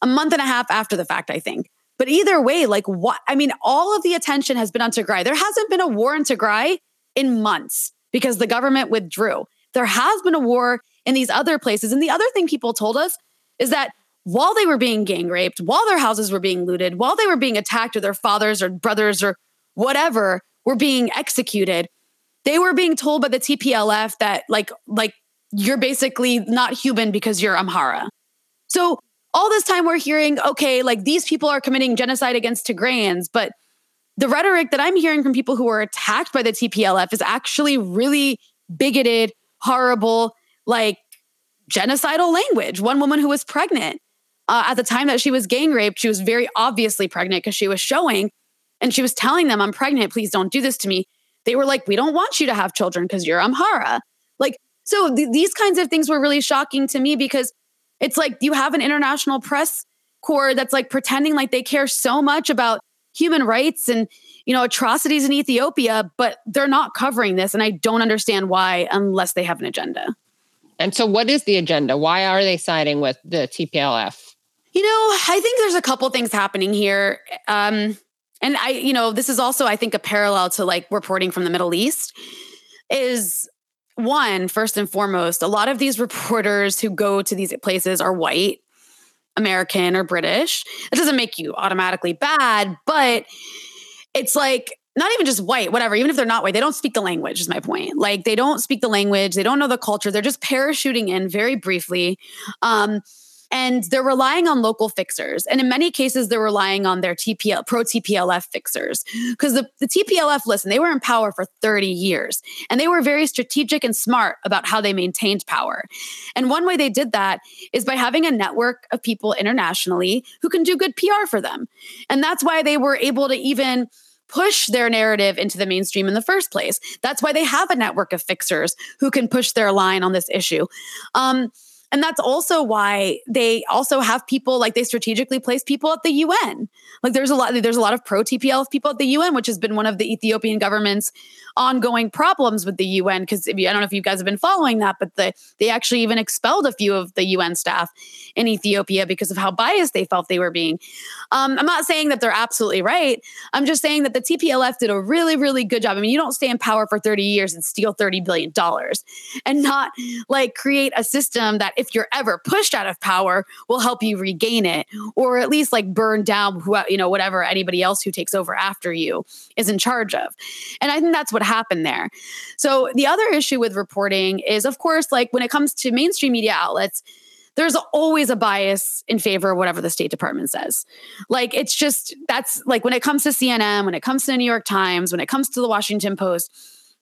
a month and a half after the fact, I think. But either way, like what I mean, all of the attention has been on Tigray. There hasn't been a war in Tigray in months because the government withdrew. There has been a war in these other places. And the other thing people told us is that while they were being gang raped, while their houses were being looted, while they were being attacked, or their fathers or brothers or whatever were being executed, they were being told by the TPLF that like like you're basically not human because you're Amhara. So all this time we're hearing, okay, like these people are committing genocide against Tigrayans, but the rhetoric that I'm hearing from people who are attacked by the TPLF is actually really bigoted, horrible, like genocidal language. One woman who was pregnant uh, at the time that she was gang raped, she was very obviously pregnant because she was showing and she was telling them, I'm pregnant. Please don't do this to me. They were like, We don't want you to have children because you're Amhara. Like, so th- these kinds of things were really shocking to me because it's like you have an international press corps that's like pretending like they care so much about human rights and you know atrocities in Ethiopia, but they're not covering this, and I don't understand why unless they have an agenda. And so, what is the agenda? Why are they siding with the TPLF? You know, I think there's a couple things happening here. Um, and I, you know, this is also, I think, a parallel to like reporting from the Middle East. Is one, first and foremost, a lot of these reporters who go to these places are white, American, or British. It doesn't make you automatically bad, but it's like not even just white, whatever, even if they're not white, they don't speak the language, is my point. Like they don't speak the language, they don't know the culture, they're just parachuting in very briefly. Um, and they're relying on local fixers. And in many cases, they're relying on their TPL, pro TPLF fixers. Because the, the TPLF, listen, they were in power for 30 years and they were very strategic and smart about how they maintained power. And one way they did that is by having a network of people internationally who can do good PR for them. And that's why they were able to even push their narrative into the mainstream in the first place. That's why they have a network of fixers who can push their line on this issue. Um, and that's also why they also have people like they strategically place people at the UN. Like there's a lot there's a lot of pro TPLF people at the UN, which has been one of the Ethiopian government's ongoing problems with the UN. Because I don't know if you guys have been following that, but the, they actually even expelled a few of the UN staff in Ethiopia because of how biased they felt they were being. Um, I'm not saying that they're absolutely right. I'm just saying that the TPLF did a really, really good job. I mean, you don't stay in power for 30 years and steal $30 billion and not like create a system that if you're ever pushed out of power will help you regain it or at least like burn down who, you know, whatever anybody else who takes over after you is in charge of. And I think that's what happened there. So the other issue with reporting is, of course, like when it comes to mainstream media outlets, there's always a bias in favor of whatever the State Department says. Like it's just that's like when it comes to CNN, when it comes to the New York Times, when it comes to the Washington Post,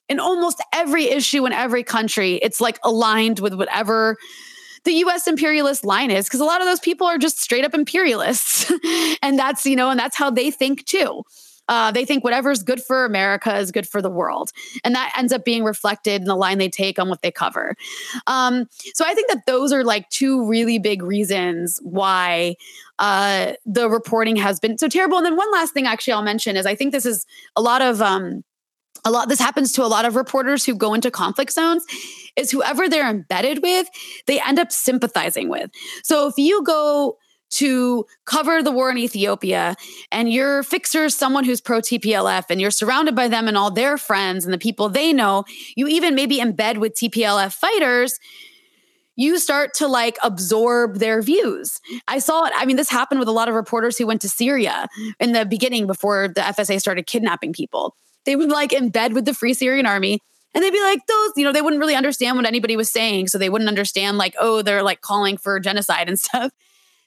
in almost every issue in every country, it's like aligned with whatever the US imperialist line is because a lot of those people are just straight up imperialists. [laughs] and that's, you know, and that's how they think too. Uh, they think whatever's good for America is good for the world. And that ends up being reflected in the line they take on what they cover. Um, so I think that those are like two really big reasons why uh, the reporting has been so terrible. And then one last thing, actually, I'll mention is I think this is a lot of. Um, a lot this happens to a lot of reporters who go into conflict zones is whoever they're embedded with they end up sympathizing with so if you go to cover the war in Ethiopia and your fixer is someone who's pro TPLF and you're surrounded by them and all their friends and the people they know, you even maybe embed with TPLF fighters, you start to like absorb their views. I saw it. I mean, this happened with a lot of reporters who went to Syria in the beginning before the FSA started kidnapping people. They would like embed with the Free Syrian Army and they'd be like those you know they wouldn't really understand what anybody was saying so they wouldn't understand like oh they're like calling for genocide and [laughs] stuff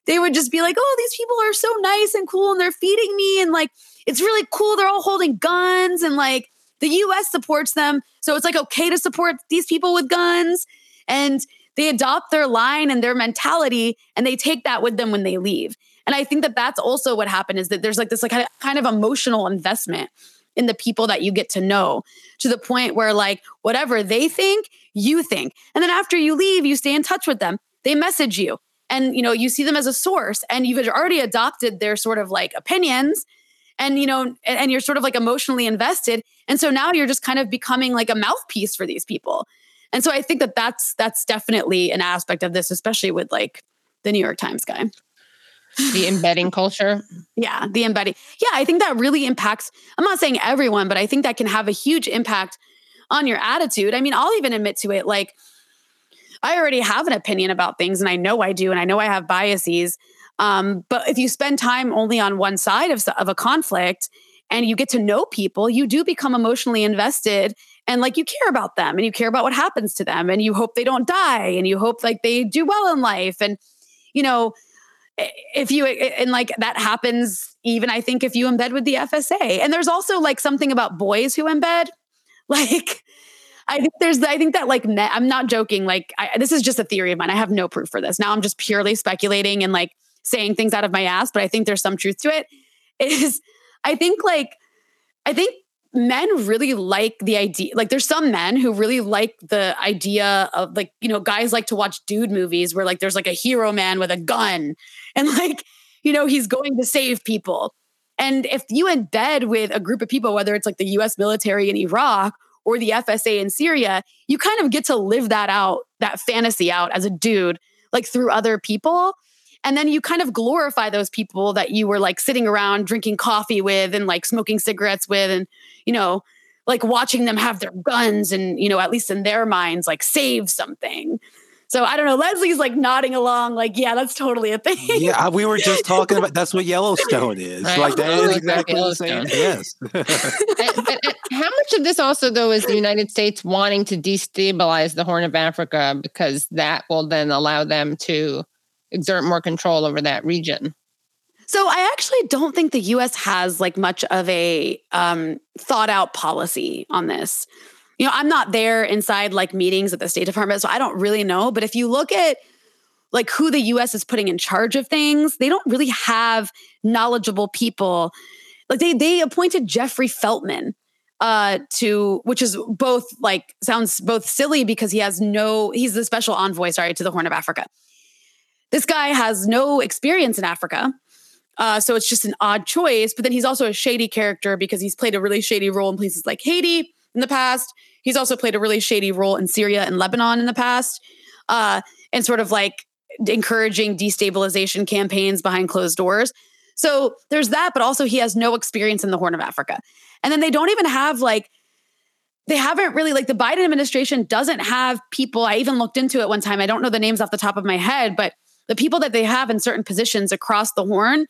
they would just be like, oh, these people are so nice and cool and they're feeding me. And like, it's really cool. They're all holding guns and like the US supports them. So it's like okay to support these people with guns. And they adopt their line and their mentality and they take that with them when they leave. And I think that that's also what happened is that there's like this like kind of emotional investment in the people that you get to know to the point where like whatever they think, you think. And then after you leave, you stay in touch with them. They message you and you know you see them as a source and you've already adopted their sort of like opinions and you know and you're sort of like emotionally invested and so now you're just kind of becoming like a mouthpiece for these people. And so i think that that's that's definitely an aspect of this especially with like the new york times guy. The embedding culture? Yeah the embedding yeah i think that really impacts i'm not saying everyone but i think that can have a huge impact on your attitude. I mean i'll even admit to it like I already have an opinion about things and I know I do and I know I have biases. Um, but if you spend time only on one side of, of a conflict and you get to know people, you do become emotionally invested and like you care about them and you care about what happens to them and you hope they don't die and you hope like they do well in life. And, you know, if you and like that happens even i think if you embed with the fsa and there's also like something about boys who embed [laughs] like I think there's, I think that like, I'm not joking. Like, I, this is just a theory of mine. I have no proof for this. Now I'm just purely speculating and like saying things out of my ass, but I think there's some truth to it. [laughs] Is I think like, I think men really like the idea like there's some men who really like the idea of like you know guys like to watch dude movies where like there's like a hero man with a gun and [laughs] like you know he's going to save people and if you embed with a group of people whether it's like the US military in Iraq or the FSA in Syria you kind of get to live that out that fantasy out as a dude like through other people and then you kind of glorify those people that you were like sitting around drinking coffee with and like smoking cigarettes with and you know, like watching them have their guns and, you know, at least in their minds, like save something. So I don't know. Leslie's like nodding along, like, yeah, that's totally a thing. Yeah, we were just talking about that's what Yellowstone is. Right. Like that is exactly the same. Yes. [laughs] but, but how much of this also though is the United States wanting to destabilize the Horn of Africa because that will then allow them to exert more control over that region? So I actually don't think the US has like much of a um, thought out policy on this. You know, I'm not there inside like meetings at the State Department, so I don't really know. But if you look at like who the US is putting in charge of things, they don't really have knowledgeable people. Like they they appointed Jeffrey Feltman uh to which is both like sounds both silly because he has no he's the special envoy sorry to the Horn of Africa. This guy has no experience in Africa. Uh, so it's just an odd choice. But then he's also a shady character because he's played a really shady role in places like Haiti in the past. He's also played a really shady role in Syria and Lebanon in the past, uh, and sort of like encouraging destabilization campaigns behind closed doors. So there's that, but also he has no experience in the Horn of Africa. And then they don't even have like, they haven't really, like, the Biden administration doesn't have people. I even looked into it one time. I don't know the names off the top of my head, but the people that they have in certain positions across the horn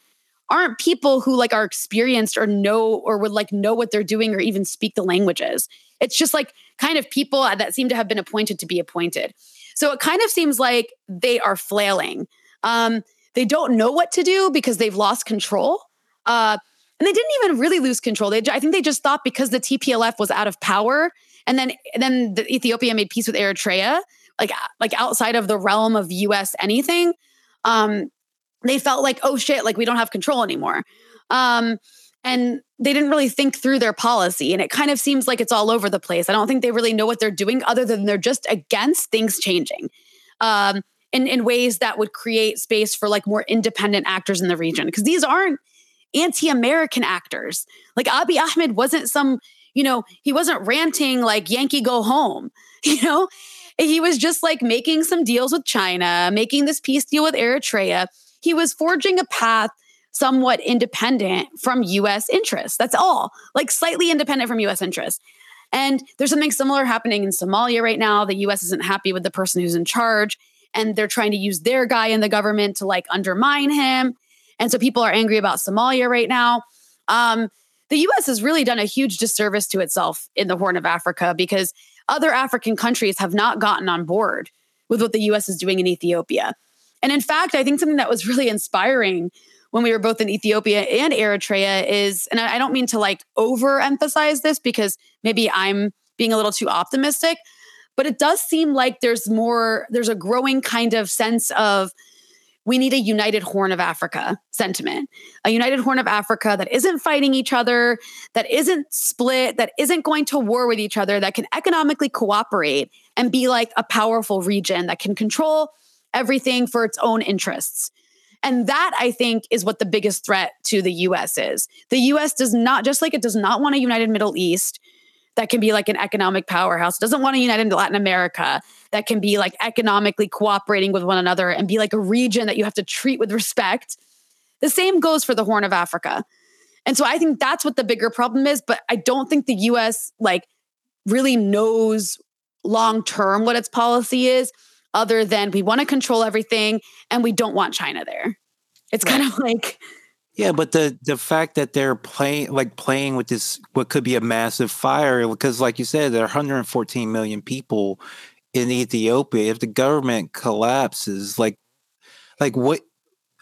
aren't people who like are experienced or know or would like know what they're doing or even speak the languages. It's just like kind of people that seem to have been appointed to be appointed. So it kind of seems like they are flailing. Um, they don't know what to do because they've lost control. Uh, and they didn't even really lose control. They, I think they just thought because the TPLF was out of power, and then then the Ethiopia made peace with Eritrea, like like outside of the realm of U.S. anything. Um, they felt like, oh shit, like we don't have control anymore. Um, and they didn't really think through their policy. And it kind of seems like it's all over the place. I don't think they really know what they're doing other than they're just against things changing. Um, in, in ways that would create space for like more independent actors in the region because these aren't anti-american actors like abiy ahmed wasn't some you know he wasn't ranting like yankee go home [laughs] you know he was just like making some deals with china making this peace deal with eritrea he was forging a path somewhat independent from US interests. That's all, like slightly independent from US interests. And there's something similar happening in Somalia right now. The US isn't happy with the person who's in charge, and they're trying to use their guy in the government to like undermine him. And so people are angry about Somalia right now. Um, the US has really done a huge disservice to itself in the Horn of Africa because other African countries have not gotten on board with what the US is doing in Ethiopia. And in fact, I think something that was really inspiring when we were both in Ethiopia and Eritrea is, and I don't mean to like overemphasize this because maybe I'm being a little too optimistic, but it does seem like there's more, there's a growing kind of sense of we need a united Horn of Africa sentiment, a united Horn of Africa that isn't fighting each other, that isn't split, that isn't going to war with each other, that can economically cooperate and be like a powerful region that can control everything for its own interests. And that I think is what the biggest threat to the US is. The US does not, just like it does not want a united Middle East that can be like an economic powerhouse, doesn't want a united Latin America that can be like economically cooperating with one another and be like a region that you have to treat with respect. The same goes for the Horn of Africa. And so I think that's what the bigger problem is. But I don't think the US like really knows long term what its policy is other than we want to control everything and we don't want China there. It's right. kind of [laughs] like yeah, but the the fact that they're playing like playing with this what could be a massive fire because like you said there are 114 million people in Ethiopia if the government collapses like like what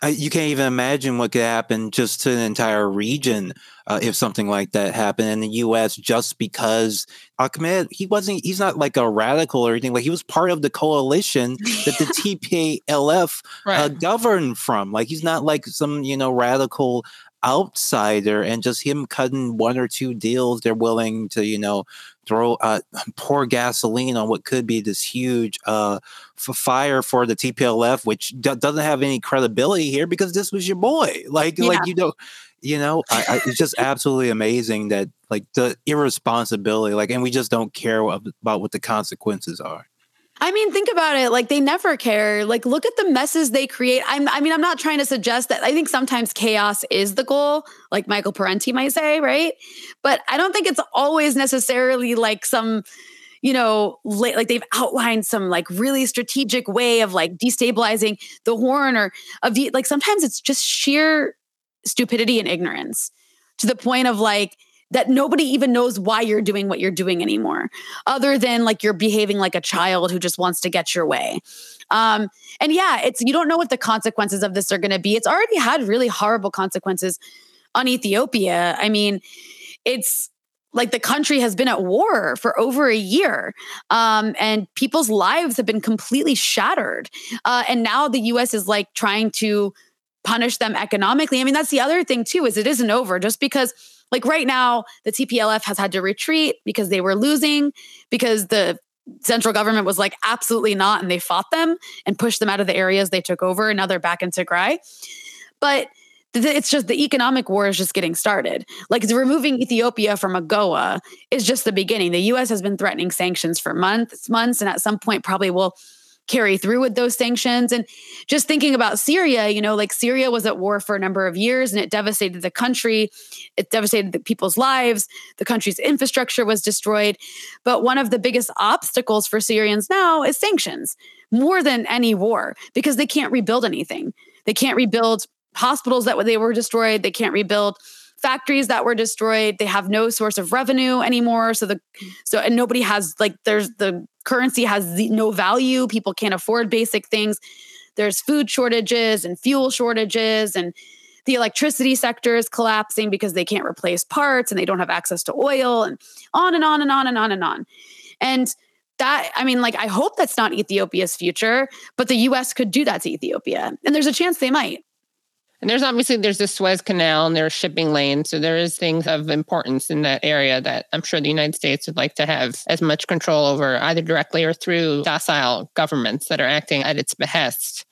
you can't even imagine what could happen just to an entire region uh, if something like that happened in the U.S. Just because Ahmed, he wasn't, he's not like a radical or anything. Like he was part of the coalition that the [laughs] TPLF uh, right. uh, governed from. Like he's not like some you know radical outsider and just him cutting one or two deals they're willing to you know throw uh, [laughs] pour gasoline on what could be this huge uh, f- fire for the TPLF which d- doesn't have any credibility here because this was your boy [laughs] like yeah. like you know you know I, I, it's just absolutely amazing that like the irresponsibility like and we just don't care about what the consequences are I mean, think about it. Like they never care. Like look at the messes they create. I'm, I mean, I'm not trying to suggest that. I think sometimes chaos is the goal, like Michael Parenti might say, right? But I don't think it's always necessarily like some, you know, like they've outlined some like really strategic way of like destabilizing the horn or of de- like sometimes it's just sheer stupidity and ignorance to the point of like that nobody even knows why you're doing what you're doing anymore, other than like you're behaving like a child who just wants to get your way. Um, and yeah, it's you don't know what the consequences of this are going to be. It's already had really horrible consequences on Ethiopia. I mean, it's like the country has been at war for over a year um, and people's lives have been completely shattered uh, and now the us is like trying to punish them economically i mean that's the other thing too is it isn't over just because like right now, the TPLF has had to retreat because they were losing, because the central government was like, absolutely not. And they fought them and pushed them out of the areas they took over. And now they're back in Tigray. But it's just the economic war is just getting started. Like removing Ethiopia from AGOA is just the beginning. The US has been threatening sanctions for months, months, and at some point probably will carry through with those sanctions. And just thinking about Syria, you know, like Syria was at war for a number of years and it devastated the country, it devastated the people's lives, the country's infrastructure was destroyed. But one of the biggest obstacles for Syrians now is sanctions more than any war because they can't rebuild anything. They can't rebuild hospitals that they were destroyed, they can't rebuild factories that were destroyed they have no source of revenue anymore. So the so and nobody has like there's the currency has no value. People can't afford basic things. There's food shortages and fuel shortages and the electricity sector is collapsing because they can't replace parts and they don't have access to oil and on and on and on and on and on. And that i mean like i hope that's not ethiopia's future but the us could do that to ethiopia. And there's a chance they might and there's obviously there's the Suez Canal and there's shipping lanes. So there is things of importance in that area that I'm sure the United States would like to have as much control over, either directly or through docile governments that are acting at its behest.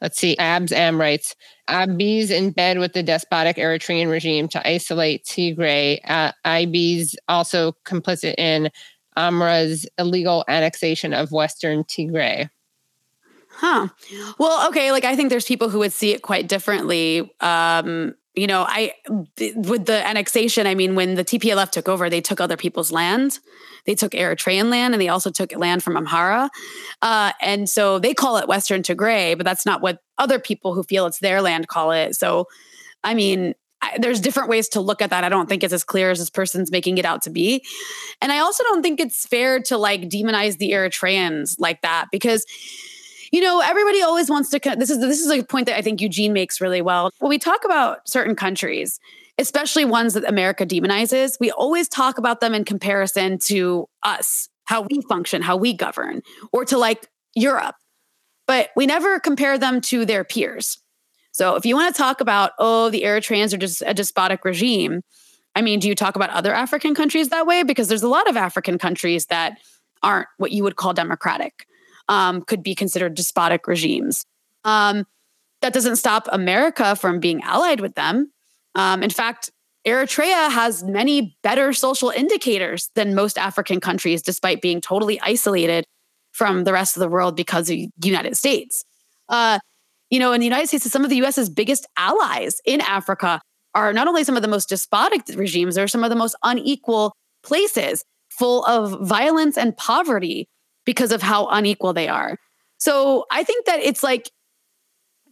Let's see. Abs Am writes, Abiy's in bed with the despotic Eritrean regime to isolate Tigray. Uh, Abiy's also complicit in Amhara's illegal annexation of Western Tigray. Huh. Well, okay. Like, I think there's people who would see it quite differently. Um, you know, I, with the annexation, I mean, when the TPLF took over, they took other people's land. They took Eritrean land and they also took land from Amhara. Uh, and so they call it Western Tigray, but that's not what other people who feel it's their land call it. So, I mean, I, there's different ways to look at that. I don't think it's as clear as this person's making it out to be. And I also don't think it's fair to like demonize the Eritreans like that because you know, everybody always wants to. This is this is a point that I think Eugene makes really well. When we talk about certain countries, especially ones that America demonizes, we always talk about them in comparison to us, how we function, how we govern, or to like Europe. But we never compare them to their peers. So if you want to talk about, oh, the Eritreans are just a despotic regime, I mean, do you talk about other African countries that way? Because there's a lot of African countries that aren't what you would call democratic um, could be considered despotic regimes. Um, that doesn't stop America from being allied with them. Um, in fact, Eritrea has many better social indicators than most African countries, despite being totally isolated from the rest of the world because of the United States. Uh, you know, in the United States, some of the US's biggest allies in Africa are not only some of the most despotic regimes, they're some of the most unequal places full of violence and poverty because of how unequal they are. So I think that it's like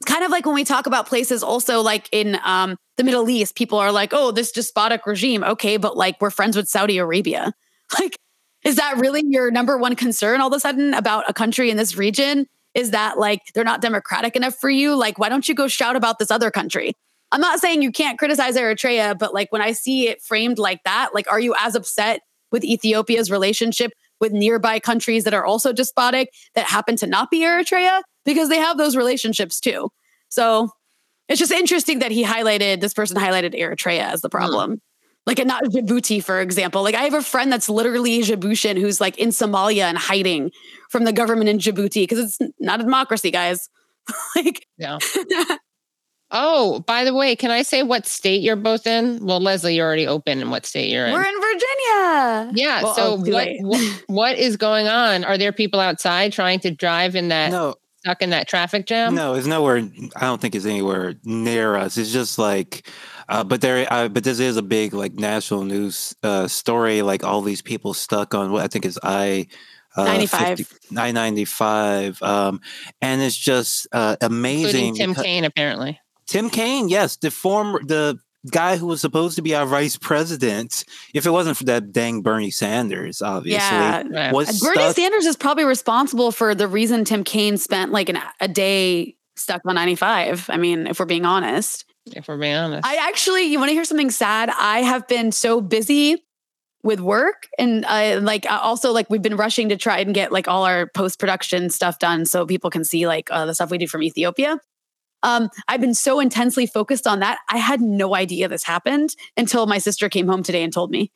kind of like when we talk about places also like in um, the Middle East, people are like, oh, this despotic regime. Okay, but like we're friends with Saudi Arabia. [laughs] Like, is that really your number one concern all of a sudden about a country in this region is that like they're not democratic enough for you? Like, why don't you go shout about this other country? I'm not saying you can't criticize Eritrea, but like when I see it framed like that, like, are you as upset with Ethiopia's relationship with nearby countries that are also despotic that happen to not be Eritrea? Because they have those relationships too. So it's just interesting that he highlighted this person highlighted Eritrea as the problem. Mm. Like and not Djibouti, for example. Like I have a friend that's literally Djiboutian who's like in Somalia and hiding from the government in Djibouti because it's not a democracy, guys. [laughs] like yeah. [laughs] oh, by the way, can I say what state you're both in? Well, Leslie, you're already open in what state you're in. We're in Virginia. Yeah. Well, so what, what, what is going on? Are there people outside trying to drive in that no stuck in that traffic jam? No, it's nowhere. I don't think it's anywhere near us. It's just like, uh, but there, uh, but this is a big like national news uh, story. Like all these people stuck on what I think is I. Uh, 95 995 um and it's just uh amazing Including tim kaine apparently tim kaine yes the former the guy who was supposed to be our vice president, if it wasn't for that dang Bernie Sanders, obviously, yeah. was Bernie stuck. Sanders is probably responsible for the reason Tim Kaine spent like an, a day stuck on 95. I mean, if we're being honest. If we're being honest. I actually, you want to hear something sad? I have been so busy with work and uh, like also like we've been rushing to try and get like all our post production stuff done so people can see like uh, the stuff we do from Ethiopia. Um, I've been so intensely focused on that. I had no idea this happened until my sister came home today and told me.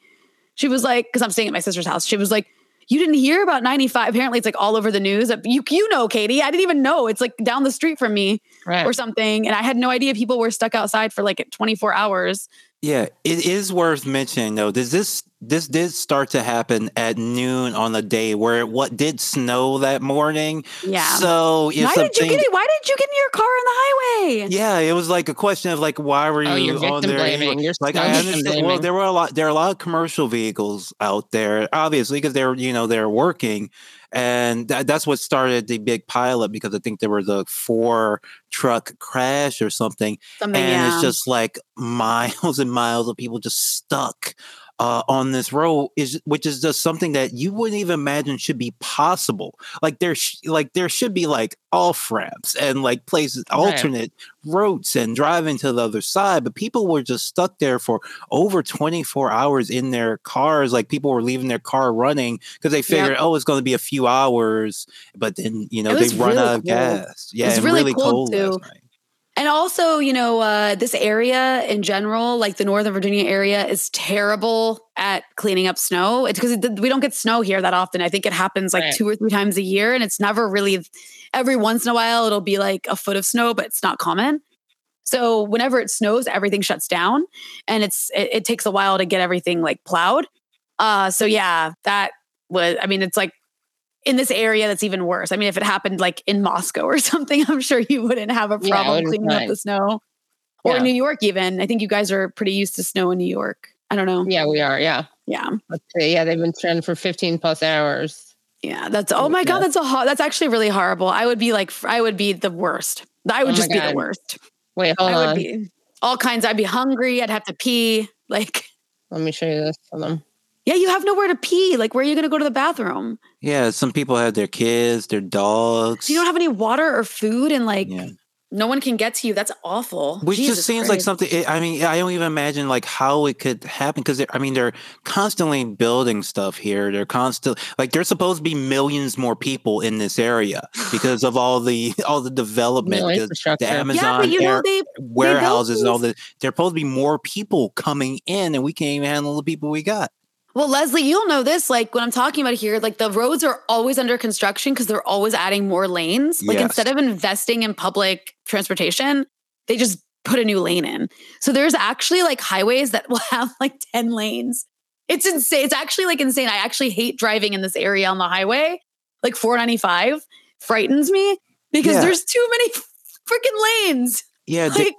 She was like, because I'm staying at my sister's house. She was like, "You didn't hear about 95? Apparently, it's like all over the news. You you know, Katie. I didn't even know. It's like down the street from me right. or something. And I had no idea people were stuck outside for like 24 hours. Yeah, it is worth mentioning though. Does this this did start to happen at noon on the day where it, what did snow that morning. Yeah. So why did you get Why did you get in your car on the highway? Yeah, it was like a question of like why were oh, you oh, on there? Blaming. You're like I understand. Well, there were a lot. There are a lot of commercial vehicles out there, obviously, because they're you know they're working. And that, that's what started the big pileup because I think there was a four truck crash or something. something and yeah. it's just like miles and miles of people just stuck uh, on this road is which is just something that you wouldn't even imagine should be possible. Like there, sh- like there should be like off ramps and like places right. alternate routes and driving to the other side. But people were just stuck there for over 24 hours in their cars. Like people were leaving their car running because they figured, yep. oh, it's going to be a few hours. But then you know they run really out of cold. gas. Yeah, it was really, really cold, cold too. And also, you know, uh, this area in general, like the Northern Virginia area, is terrible at cleaning up snow. It's because we don't get snow here that often. I think it happens like right. two or three times a year, and it's never really. Every once in a while, it'll be like a foot of snow, but it's not common. So whenever it snows, everything shuts down, and it's it, it takes a while to get everything like plowed. Uh, so yeah, that was. I mean, it's like in this area that's even worse. I mean, if it happened like in Moscow or [laughs] something, I'm sure you wouldn't have a problem yeah, cleaning up the snow. Or yeah. New York, even. I think you guys are pretty used to snow in New York. I don't know. Yeah, we are. Yeah. Yeah. Yeah, they've been trending for 15 plus hours. Yeah, that's oh my god, that's a ho- that's actually really horrible. I would be like I would be the worst. I would oh just be the worst. Wait, hold I on. would be all kinds. I'd be hungry. I'd have to pee. Like, let me show you this for them. Yeah, you have nowhere to pee. Like, where are you going to go to the bathroom? Yeah, some people have their kids, their dogs. So you don't have any water or food, and like, yeah. no one can get to you. That's awful. Which Jesus just seems Christ. like something. I mean, I don't even imagine like how it could happen because I mean, they're constantly building stuff here. They're constant like there's supposed to be millions more people in this area because of all the [laughs] all the development, the, the, Amazon yeah, air, know, they, warehouses they and all that. There's supposed to be more people coming in, and we can't even handle the people we got. Well, Leslie, you'll know this. Like when I'm talking about here, like the roads are always under construction because they're always adding more lanes. Like yes. instead of investing in public transportation, they just put a new lane in. So there's actually like highways that [laughs] will have like 10 lanes. It's insane. It's actually like insane. I actually hate driving in this area on the highway. Like 495 frightens me because yeah. there's too many [laughs] freaking lanes. Yeah. [laughs] Like,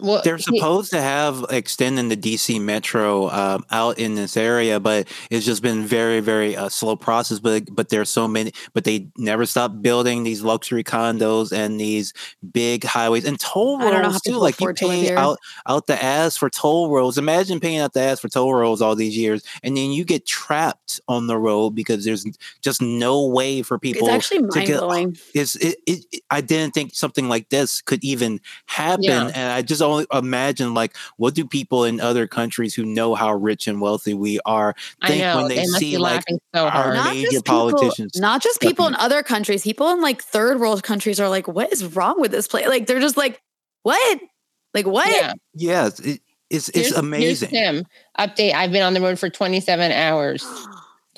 Well, They're he- supposed to have extending the DC Metro um, out in this area, but it's just been very, very uh, slow process. But but there's so many, but they never stop building these luxury condos and these big highways and toll I don't know how roads too. people Like you afford to pay out out the ass for toll roads. Imagine paying out the ass for toll roads all these years, and then you get trapped on the road because there's just no way for people. It's actually to mind get- blowing. It's it, it, it- I didn't think something like this could even happen, Yeah. and I just only imagine like what do people in other countries who know how rich and wealthy we are think know when they must see, like, so our hard. Not major politicians not just people in other countries, people in like third world countries are like, what is wrong with this place? Like they're just like, what? Like what? Yeah. yes, it, it's it's Here's- here's amazing. Tim, update. I've been on the road for 27 hours. [gasps]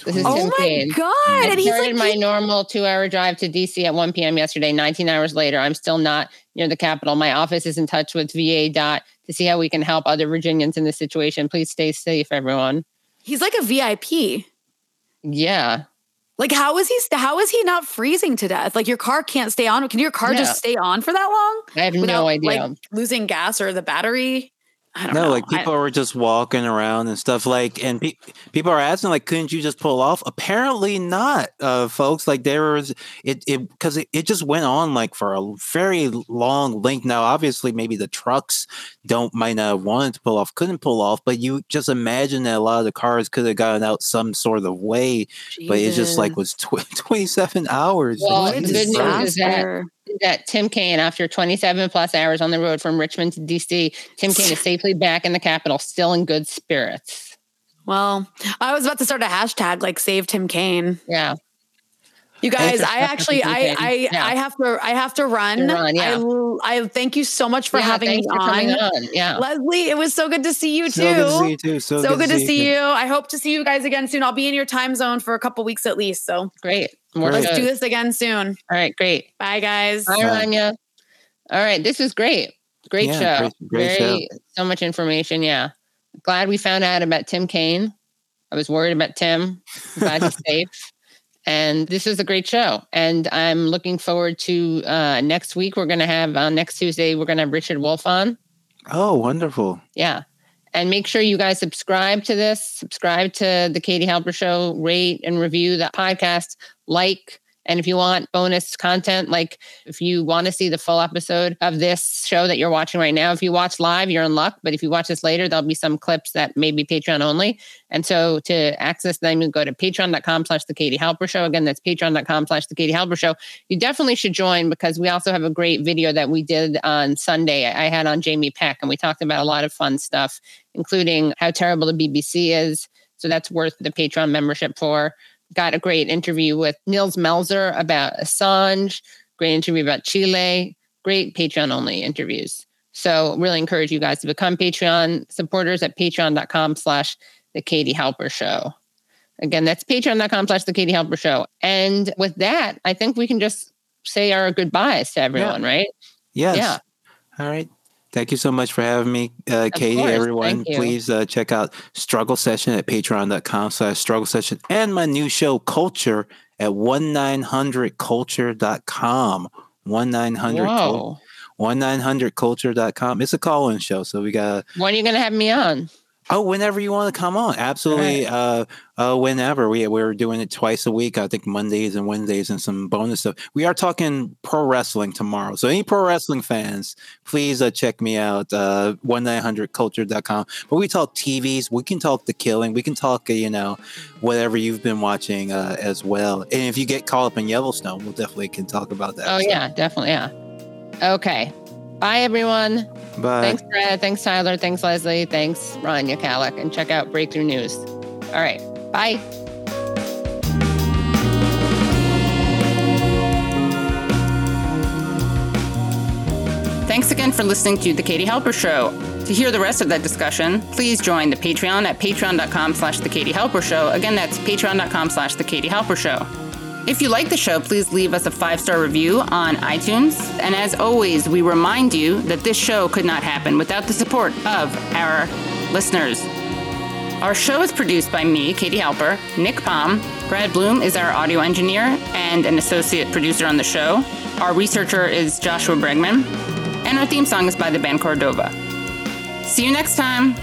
This is Oh Tim my Kaine. god! I And he's started like, my normal two-hour drive to DC at 1 p.m. yesterday. 19 hours later, I'm still not near the Capitol. My office is in touch with VDOT to see how we can help other Virginians in this situation. Please stay safe, everyone. he's like a VIP. Yeah, Like how is he? How is he not freezing to death? Like your car can't stay on. Can your car Yeah. just stay on for that long I have no idea. like losing gas or the battery? I don't No, know. like I- people were just walking around and stuff like, and pe- people are asking like, couldn't you just pull off? Apparently not, uh, folks. Like there was it, it because it, it just went on like for a very long length. Now, obviously, maybe the trucks don't might not have wanted to pull off, couldn't pull off, but you just imagine that a lot of the cars could have gotten out some sort of way, but it just like was tw- [laughs] twenty seven hours. Well, What a the good news is that- disaster. That Tim Kaine, after 27 plus hours on the road from Richmond to DC, Tim Kaine is safely back in the Capitol, still in good spirits. Well, I was about to start a hashtag like save Tim Kaine. Yeah, You guys, I actually, I, I, Yeah. I have to, I have to run. To run, yeah. I, I thank you so much for Yeah, having me thanks for coming on. on. Yeah. Leslie, it was so good to see you so too. good to see you too. So, so good to see again. you. I hope to see you guys again soon. I'll be in your time zone for a couple weeks at least. So Great. More let's good. do this again soon. All right, great. Bye, guys. Hi, Bye. Rania. All right, this was great. Great Yeah, show. great- great Very so much information. Yeah. Glad we found out about Tim Kaine. I was worried about Tim. Glad he's [laughs] safe. And this is a great show. And I'm looking forward to uh, next week. We're going to have on next Tuesday, we're going to have Richard Wolff on. Oh, wonderful. Yeah. And make sure you guys subscribe to this, subscribe to the Katie Halper Show, rate and review the podcast, like. And if you want bonus content, like if you want to see the full episode of this show that you're watching right now, if you watch live, you're in luck. But if you watch this later, there'll be some clips that may be Patreon only. And so to access them, you go to patreon.com slash the Katie Halper Show. Again, that's patreon.com slash the Katie Halper Show. You definitely should join because we also have a great video that we did on Sunday. I had on Jamie Peck and we talked about a lot of fun stuff, including how terrible the BBC is. So that's worth the Patreon membership for. Got a great interview with Nils Melzer about Assange, great interview about Chile, great Patreon only interviews. So really encourage you guys to become Patreon supporters at patreon.com slash the Katie Halper Show. Again, that's patreon.com slash the Katie Halper Show. And with that, I think we can just say our goodbyes to everyone, right? Yes. Yeah. All right. Thank you so much for having me, uh, Katie. course. Everyone, please uh, check out Struggle Session at patreon.com slash struggle session and my new show, Culture, at 1-900-culture.com. 1-900 Whoa. 1-900-culture.com. It's a call-in show, so we got When are you going to have me on? Oh, whenever you want to come on, absolutely. Uh, uh, whenever we we're doing it twice a week. I think Mondays and Wednesdays, and some bonus stuff. We are talking pro wrestling tomorrow. So any pro wrestling fans, please uh, check me out. Uh, one nine hundred culture.com. But we talk TVs. We can talk the killing. We can talk, uh, you know, whatever you've been watching uh, as well. And if you get caught up in Yellowstone, we'll definitely can talk about that. Oh, So, yeah, definitely. Yeah. Okay. Bye, everyone. Bye. Thanks, Brad. Thanks, Tyler. Thanks, Leslie. Thanks, Rania Khalek. And check out Breakthrough News. All right. Bye. Thanks again for listening to The Katie Halper Show. To hear the rest of that discussion, please join the Patreon at patreon.com slash The Katie Halper Show. Again, that's patreon.com slash The Katie Halper Show. If you like the show, please leave us a five star review on iTunes. And as always, we remind you that this show could not happen without the support of our listeners. Our show is produced by me, Katie Halper, Nick Palm. Brad Bloom is our audio engineer and an associate producer on the show. Our researcher is Joshua Bregman. And our theme song is by the band Cordova. See you next time.